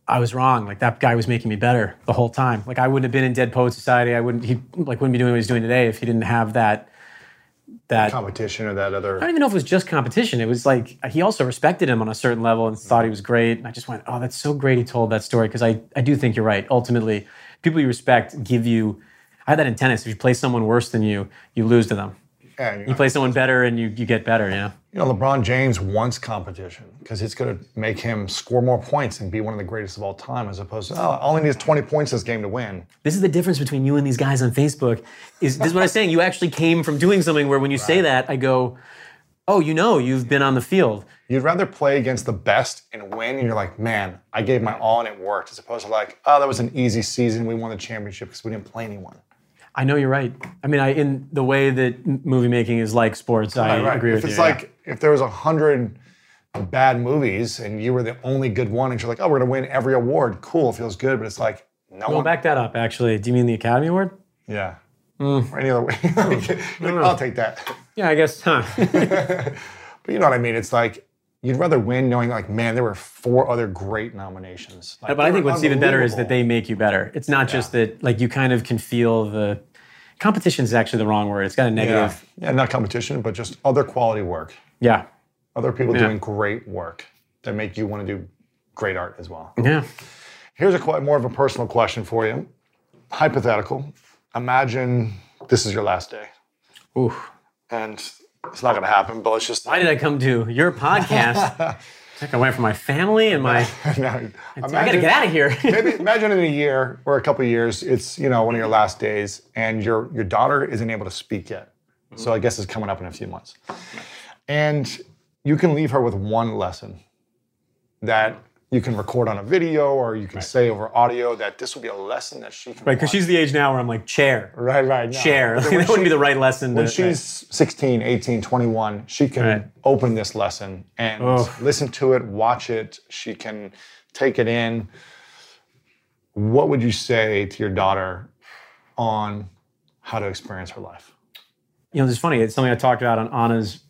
I was wrong. Like that guy was making me better the whole time. Like I wouldn't have been in Dead Poet Society. I wouldn't. He like wouldn't be doing what he's doing today if he didn't have that. That Competition or that other. I don't even know if it was just competition. It was like he also respected him on a certain level and thought he was great. And I just went, oh, that's so great he told that story because I I do think you're right. Ultimately, people you respect give you. I had that in tennis. If you play someone worse than you, you lose to them. Yeah, you You play someone better and you you get better. yeah. You know, LeBron James wants competition because it's going to make him score more points and be one of the greatest of all time, as opposed to, oh, I only needs 20 points this game to win. This is the difference between you and these guys on Facebook. Is this is what I'm saying? You actually came from doing something where when you say that, I go, "Oh, you know, you've been on the field." You'd rather play against the best and win, and you're like, man, I gave my all and it worked, as opposed to like, oh, that was an easy season. We won the championship because we didn't play anyone. I know you're right. I mean, I in the way that movie making is like sports, I Right, right. agree if with it's you. yeah. like if there was a hundred bad movies and you were the only good one and you're like, oh, we're gonna win every award. Cool, feels good, but it's like no Well, one. back that up. Actually, do you mean the Academy Award? Yeah. Mm. Or any other way. Like, I'll take that. Yeah, I guess. Huh. But you know what I mean? It's like you'd rather win knowing like, man, there were four other great nominations. Like, but I think what's even better is that they make you better. It's not just that like you kind of can feel the competition is actually the wrong word. It's got a negative. yeah, not competition, but just other quality work. Yeah. Other people Yeah. doing great work that make you want to do great art as well. Yeah. Here's a que- more of a personal question for you. Hypothetical. Imagine this is your last day, Ooh. and it's not going to happen. But let's just Why did I come to your podcast? it's like I went for my family and my. No, I gotta get out of here. maybe imagine in a year or a couple of years, it's you know one of your last days, and your your daughter isn't able to speak yet. So I guess it's coming up in a few months, and you can leave her with one lesson that you can record on a video or you can say over audio that this will be a lesson that she can. right, because she's the age now where I'm like chair, right, right, no. chair. That wouldn't she- be the right lesson. when to, she's 16 18 21 she can Right. open this lesson and Oh. listen to it watch it she can take it in what would you say to your daughter on how to experience her life you know, it's funny. It's something I talked about on Anna's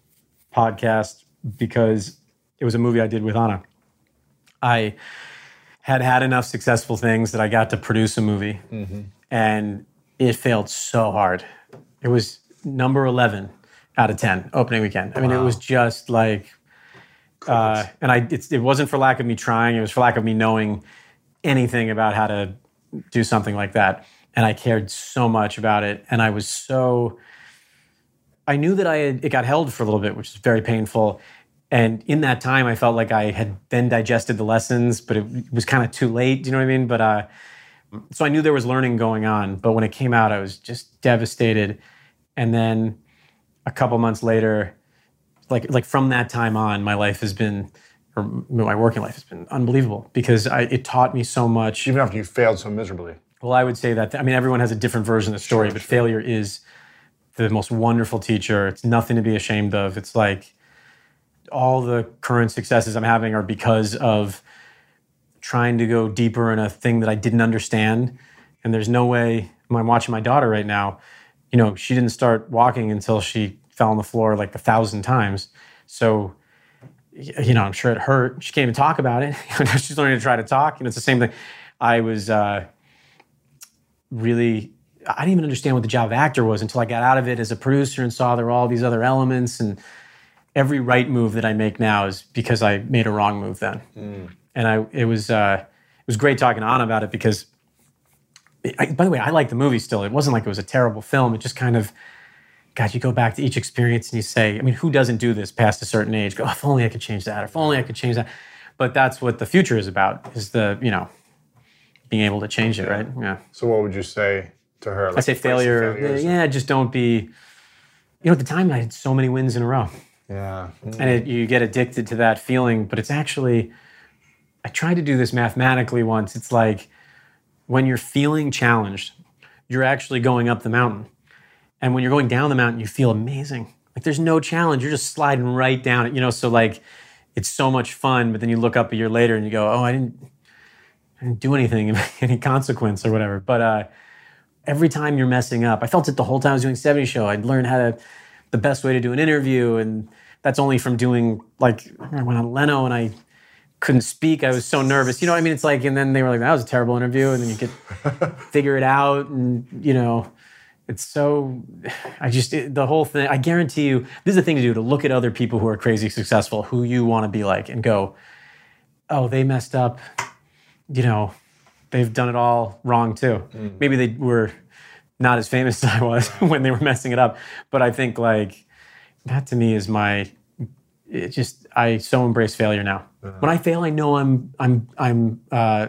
podcast because it was a movie I did with Anna. I had had enough successful things that I got to produce a movie, and it failed so hard. It was number 11 out of 10 opening weekend. I mean, it was just like, uh, and I, it's, it wasn't for lack of me trying, it was for lack of me knowing anything about how to do something like that. And I cared so much about it. And I was so, I knew that I had, it got held for a little bit, which is very painful. And in that time, I felt like I had then digested the lessons, but it was kind of too late. Do you know what I mean? But uh, so I knew there was learning going on. But when it came out, I was just devastated. And then a couple months later, like like from that time on, my life has been, or my working life has been unbelievable because I, it taught me so much. even after you failed so miserably Well, I would say that. I mean, everyone has a different version of the story, but failure is the most wonderful teacher. It's nothing to be ashamed of. It's like all the current successes I'm having are because of trying to go deeper in a thing that I didn't understand. And there's no way. I'm watching my daughter right now. You know, she didn't start walking until she fell on the floor like a thousand times. So you know, I'm sure it hurt. She can't even talk about it. She's learning to try to talk. You know, it's the same thing. I was uh, really, I didn't even understand what the job of actor was until I got out of it as a producer and saw there were all these other elements. And every right move that I make now is because I made a wrong move then. And I, it was, uh, it was great talking to Anna about it because, I, by the way, I like the movie still. It wasn't like it was a terrible film. It just kind of, God, you go back to each experience and you say, I mean, who doesn't do this past a certain age? Go, "Oh, if only I could change that, or if only I could change that. But that's what the future is about, is the, you know, being able to change it, right? Yeah. so what would you say to her I say failure. Yeah, just don't be, you know, at the time I had so many wins in a row. Yeah And it, you get addicted to that feeling, but it's actually, I tried to do this mathematically once. It's like when you're feeling challenged, you're actually going up the mountain. And when you're going down the mountain, you feel amazing. Like there's no challenge. You're just sliding right down it, you know? So like it's so much fun, but then you look up a year later and you go, oh, I didn't, I didn't do anything, any consequence or whatever. But uh, every time you're messing up, I felt it the whole time I was doing 70 show. I'd learn how to, the best way to do an interview. And that's only from doing, like, I went on Leno and I couldn't speak. I was so nervous. You know what I mean? It's like, and then they were like, that was a terrible interview. And then you get figure it out. And, you know, it's so, I just, it, the whole thing, I guarantee you, this is the thing to do to look at other people who are crazy successful, who you want to be like, and go, oh, they messed up. You know, they've done it all wrong too. Mm. Maybe they were not as famous as I was when they were messing it up. But I think like that to me is my it just I so embrace failure now. When I fail, I know I'm I'm I'm uh,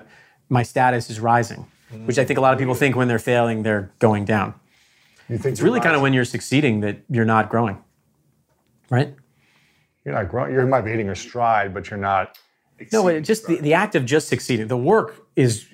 my status is rising, which I think a lot of people think when they're failing they're going down. you think It's really kind of when you're succeeding that you're not growing, right? you're not growing you might be hitting your stride but you're not No, it just the, the act of just succeeding. The work is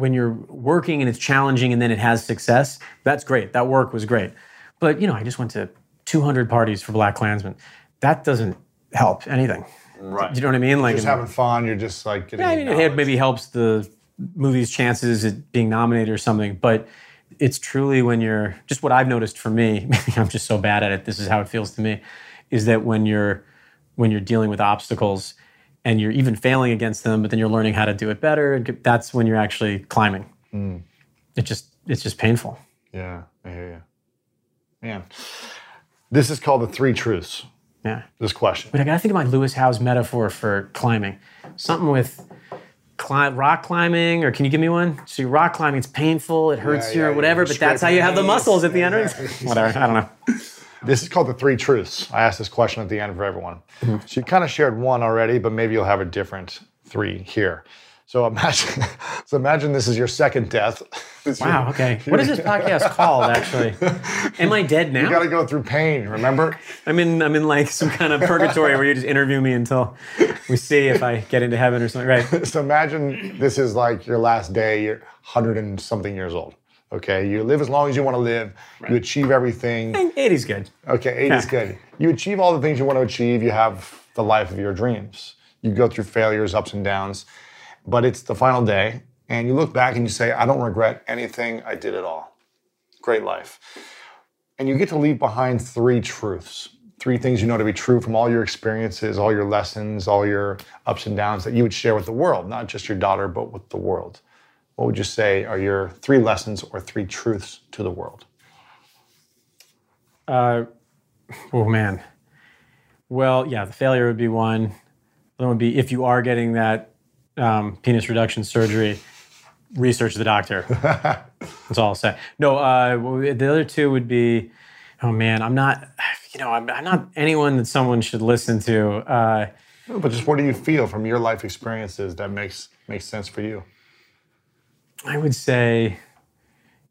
when you're working and it's challenging and then it has success. That's great. That work was great. But you know, I just went to 200 parties for BlacKkKlansman. That doesn't help anything. Right. Do you know what I mean? Like Just having fun. You're just like getting. Yeah, I mean, it maybe helps the movie's chances at being nominated or something, but it's truly when you're just what I've noticed for me. I'm just so bad at it. This is how it feels to me. Is that when you're when you're dealing with obstacles and you're even failing against them, but then you're learning how to do it better. and That's when you're actually climbing. Mm. It just it's just painful. Yeah, I hear you. Man, this is called the three truths. Yeah. This question. But I gotta think of my Lewis Howes metaphor for climbing. Something with rock climbing, or can you give me one? So you're rock climbing, it's painful, it hurts Yeah, you, yeah, or whatever, you're but that's how you have the muscles at the end. knees. Whatever, I don't know. This is called the three truths. I asked this question at the end for everyone. So you kind of shared one already, but maybe you'll have a different three here. So imagine, so imagine this is your second death. This Wow, your- okay. What is this podcast called, actually? Am I dead now? You got to go through pain. Remember? I'm in, I'm in like some kind of purgatory where you just interview me until we see if I get into heaven or something. Right. So imagine this is like your last day. You're 100 and something years old. Okay, you live as long as you want to live. You achieve everything. 80's good. Okay, 80 is good. You achieve all the things you want to achieve. You have the life of your dreams. You go through failures, ups and downs, but it's the final day, and you look back and you say, I don't regret anything. I did it all. Great life. And you get to leave behind three truths, three things you know to be true from all your experiences, all your lessons, all your ups and downs that you would share with the world, not just your daughter, but with the world. What would you say are your three lessons or three truths to the world? Uh, oh man. Well, yeah, the failure would be one. The one would be if you are getting that um, penis reduction surgery, research the doctor. That's all I'll say. No, uh, the other two would be, oh man, I'm not, you know, I'm, I'm not anyone that someone should listen to. Uh, But just what do you feel from your life experiences that makes makes sense for you? I would say,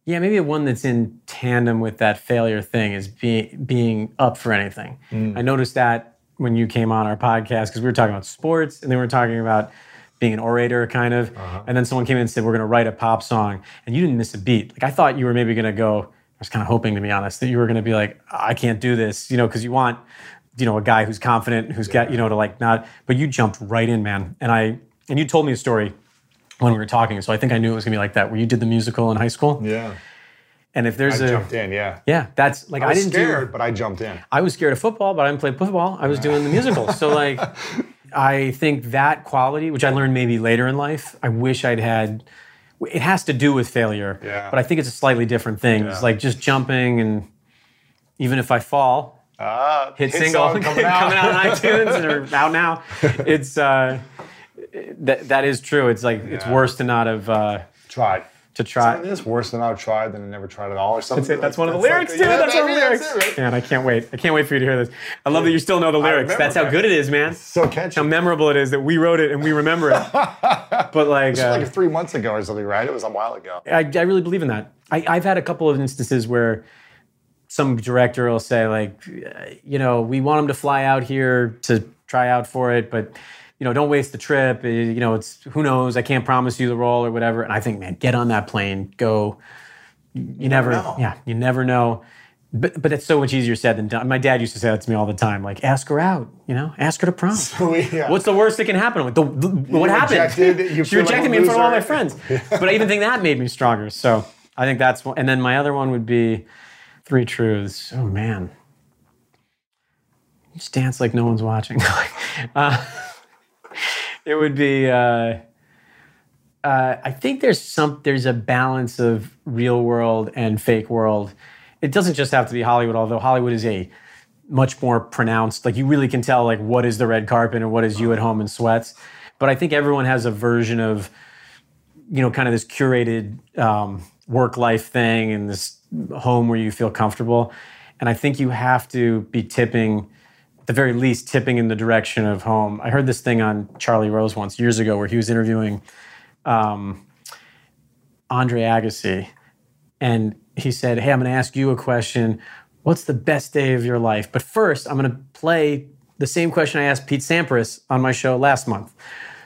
yeah, maybe one that's in tandem with that failure thing is being being up for anything. Mm. I noticed that when you came on our podcast because we were talking about sports and then we were talking about being an orator, kind of. Uh-huh. And then someone came in and said, "We're going to write a pop song," and you didn't miss a beat. Like I thought you were maybe going to go. I was kind of hoping, to be honest, that you were going to be like, "I can't do this," you know, because you want, you know, a guy who's confident, who's got, you know, to like not. But you jumped right in, man. And I and you told me a story when we were talking, so I think I knew it was gonna be like that. Where you did the musical in high school, Yeah, and if there's a jumped in. Yeah, yeah, that's like I I, didn't scared, do. but I jumped in. I was scared of football, but I didn't play football. I was doing the musical, so like, I think that quality, which I learned maybe later in life, I wish I'd had. It has to do with failure, Yeah. but I think it's a slightly different thing. It's like just jumping, and even if I fall, Ah, hit, single song coming out. on iTunes and are out now. It's uh, that that is true. It's like it's Yeah. worse to not have uh, Tried. to try. Is worse than I've tried than I never tried at all, or something. That's it. That's one of the lyrics something- too. that's one of the lyrics. Man, I can't wait. I can't wait for you to hear this. I love that you still know the lyrics. remember That's how that. good it is, man. So catchy. How memorable it is that we wrote it and we remember it. But like, uh, like three months ago or something, right? It was a while ago. I, I really believe in that. I, I've had a couple of instances where some director will say, like, you know, we want him to fly out here to try out for it, but you know, don't waste the trip. You know, it's who knows. I can't promise you the role or whatever. And I think, man, get on that plane, go. You, never, know. yeah, you never know. But but it's so much easier said than done. My dad used to say that to me all the time. Like, ask her out. You know, ask her to prom. yeah. What's the worst that can happen? The, the, what happened? rejected- you she feel like rejected me in front of all my friends. but I even think that made me stronger. So I think that's one. And then my other one would be three truths. Oh man, just dance like no one's watching. uh, it would be. Uh, uh, I think there's some there's a balance of real world and fake world. It doesn't just have to be Hollywood, although Hollywood is a much more pronounced. Like you really can tell like what is the red carpet and what is you at home in sweats. But I think everyone has a version of you know kind of this curated um, work life thing and this home where you feel comfortable. And I think you have to be tipping the very least tipping in the direction of home. I heard this thing on Charlie Rose once years ago where he was interviewing um, Andre Agassi, and he said, "Hey, I'm going to ask you a question. What's the best day of your life? But first, I'm going to play the same question I asked Pete Sampras on my show last month."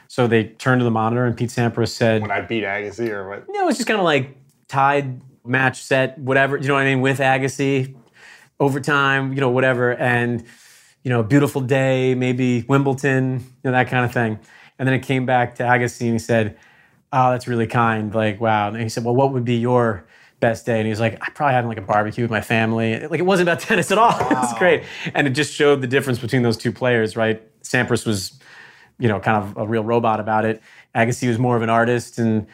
So they turned to the monitor, and Pete Sampras said, When I beat Agassi or what? you know, it's just kind of like tied match set, whatever, you know what I mean, with Agassi, overtime, you know, whatever. And you know, beautiful day, maybe Wimbledon, you know, that kind of thing. And then it came back to Agassi and he said, Oh, that's really kind. Like, wow. And he said, Well, what would be your best day? And he was like, I probably had like a barbecue with my family. Like, it wasn't about tennis at all. Wow. was great. And it just showed the difference between those two players, right? Sampras was, you know, kind of a real robot about it. Agassi was more of an artist. And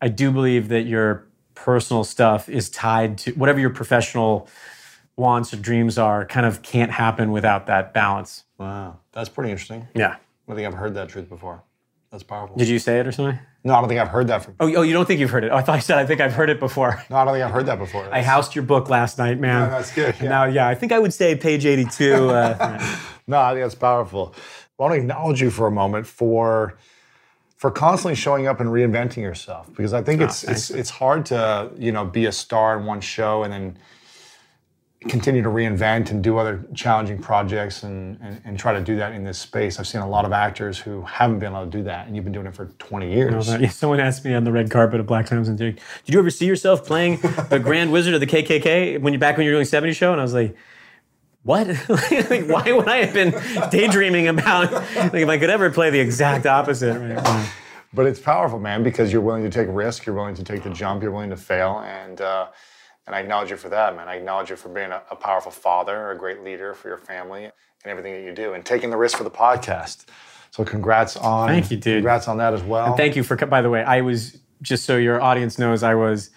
I do believe that your personal stuff is tied to whatever your professional wants or dreams are, kind of can't happen without that balance. Wow. That's pretty interesting. Yeah. I think I've heard that truth before. That's powerful. Did you say it or something? No, I don't think I've heard that from. Oh, oh, you don't think you've heard it? Oh, I thought I said I think I've heard it before. No, I don't think I've heard that before. That's... I housed your book last night, man. Yeah, that's good. Yeah. Now, yeah, I think I would say page eighty-two. Uh, no, I think that's powerful. I want to acknowledge you for a moment for for constantly showing up and reinventing yourself because I think oh, it's it's it's hard to you know be a star in one show and then continue to reinvent and do other challenging projects and, and, and, try to do that in this space. I've seen a lot of actors who haven't been able to do that, and you've been doing it for 20 years. No, someone asked me on the red carpet of BlacKkKlansman Did you ever see yourself playing the Grand Wizard of the KKK when you back when you were doing 70 show? And I was like, what? like, why would I have been daydreaming about like if I could ever play the exact opposite? Right? But it's powerful, man, because you're willing to take risk, you're willing to take the jump, you're willing to fail, and uh, and I acknowledge you for that, man. I acknowledge you for being a, a powerful father, a great leader for your family, and everything that you do, and taking the risk for the podcast. So congrats on. Thank you, dude. Congrats on that as well. And thank you for. By the way, I was just so your audience knows, I was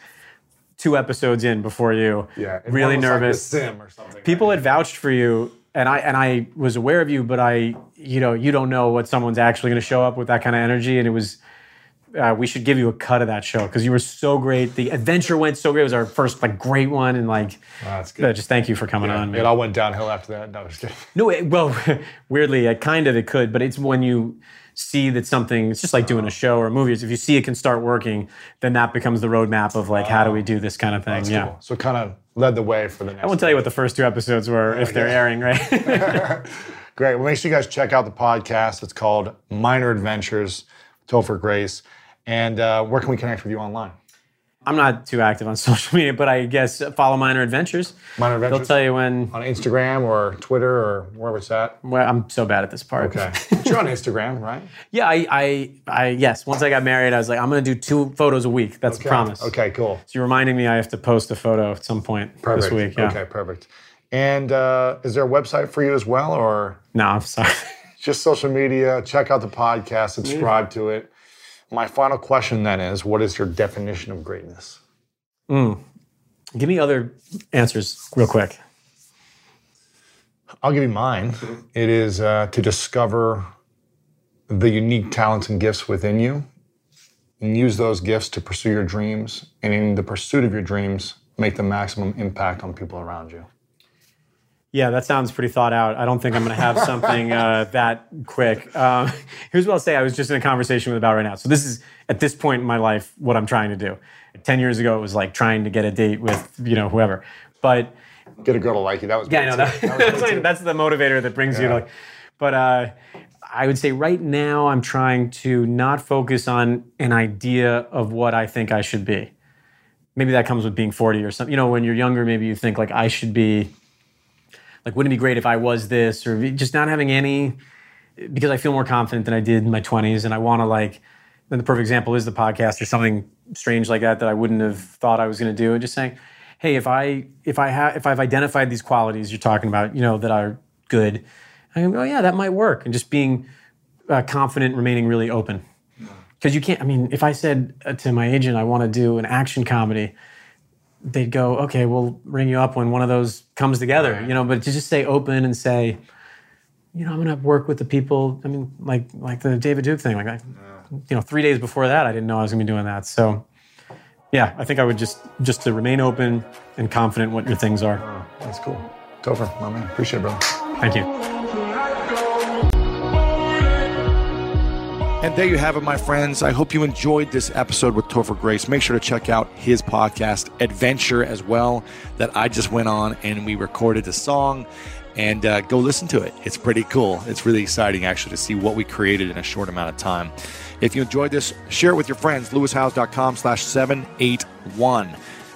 two episodes in before you. Yeah. Really nervous. sim or something. People right? had vouched for you. And I and I was aware of you, but I, you know, you don't know what someone's actually going to show up with that kind of energy, and it was uh, we should give you a cut of that show because you were so great. The adventure went so great. It was our first like great one, and like, oh, that's good. Uh, just thank you for coming yeah, on. Man. It all went downhill after that. No, just kidding. No, it, well, weirdly, it kind of it could, but it's when you see that something. It's just like doing a show or a movie. If you see it can start working, then that becomes the roadmap of like how do we do this kind of thing. yeah. Cool. So kind of led the way for the next. I won't tell you what the first two episodes were if they're airing, right? Great. Well, make sure you guys check out the podcast. It's called Minor Adventures. Topher Grace. And uh, where can we connect with you online? I'm not too active on social media, but I guess follow Minor Adventures. Minor Adventures. They'll tell you when on Instagram or Twitter or wherever it's at. Well, I'm so bad at this part. Okay, you're on Instagram, right? Yeah, I, I, I, yes. Once I got married, I was like, I'm going to do two photos a week. That's okay. a promise. Okay, cool. So you're reminding me I have to post a photo at some point perfect. this week. Yeah. Okay, perfect. And uh, is there a website for you as well, or no? I'm sorry. Just social media. Check out the podcast. Subscribe yeah. to it. My final question then is what is your definition of greatness? Mm. Give me other answers real quick. I'll give you mine. It is uh, to discover the unique talents and gifts within you and use those gifts to pursue your dreams. And in the pursuit of your dreams, make the maximum impact on people around you. Yeah, that sounds pretty thought out. I don't think I'm going to have something uh, that quick. Um, here's what I'll say. I was just in a conversation with about right now. So this is at this point in my life what I'm trying to do. Ten years ago, it was like trying to get a date with you know whoever, but get a girl to like you. That was yeah, no, that, that that's, like, that's the motivator that brings yeah. you to. Like, but uh, I would say right now I'm trying to not focus on an idea of what I think I should be. Maybe that comes with being 40 or something. You know, when you're younger, maybe you think like I should be like wouldn't it be great if I was this or just not having any because I feel more confident than I did in my 20s and I want to like then the perfect example is the podcast or something strange like that that I wouldn't have thought I was going to do. And just saying hey if I if I have if I've identified these qualities you're talking about you know that are good I go oh yeah that might work. And just being uh, confident remaining really open. Because you can't I mean if I said uh, to my agent I want to do an action comedy they'd go, okay, we'll ring you up when one of those comes together, right. you know. But to just stay open and say, you know, I'm to work with the people. I mean, like like the David Duke thing, like, I, you know, three days before that, I didn't know I was to be doing that. So, yeah, I think I would just just to remain open and confident what your things are. Oh, that's cool. Topher, my man, appreciate it, bro. Thank you. And there you have it, my friends. I hope you enjoyed this episode with Topher Grace. Make sure to check out his podcast, Adventure, as well, that I just went on and we recorded a song. And uh, go listen to it. It's pretty cool. It's really exciting, actually, to see what we created in a short amount of time. If you enjoyed this, share it with your friends. lewishowes.com slash 781.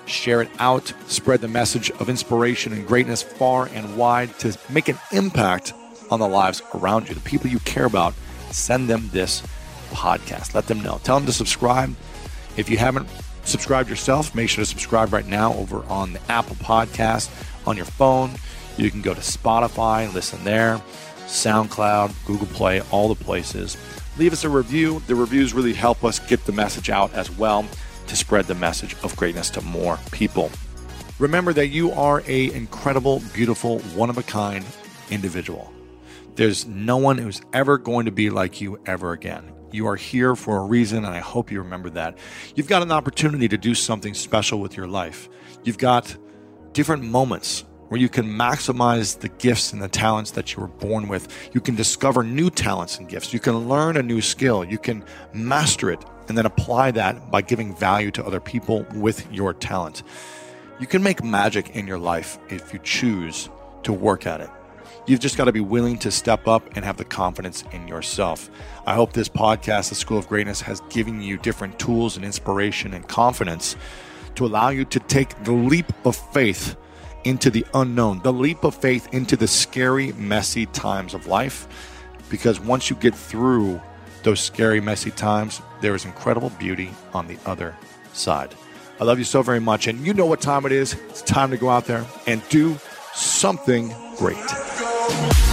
Share it out. Spread the message of inspiration and greatness far and wide to make an impact on the lives around you, the people you care about. Send them this podcast. Let them know. Tell them to subscribe. If you haven't subscribed yourself, make sure to subscribe right now over on the Apple Podcast on your phone. You can go to Spotify listen there, SoundCloud, Google Play, all the places. Leave us a review. The reviews really help us get the message out as well to spread the message of greatness to more people. Remember that you are a incredible, beautiful, one of a kind individual. There's no one who's ever going to be like you ever again. You are here for a reason, and I hope you remember that. You've got an opportunity to do something special with your life. You've got different moments where you can maximize the gifts and the talents that you were born with. You can discover new talents and gifts. You can learn a new skill. You can master it and then apply that by giving value to other people with your talent. You can make magic in your life if you choose to work at it. You've just got to be willing to step up and have the confidence in yourself. I hope this podcast, The School of Greatness, has given you different tools and inspiration and confidence to allow you to take the leap of faith into the unknown, the leap of faith into the scary, messy times of life. Because once you get through those scary, messy times, there is incredible beauty on the other side. I love you so very much. And you know what time it is. It's time to go out there and do something great. At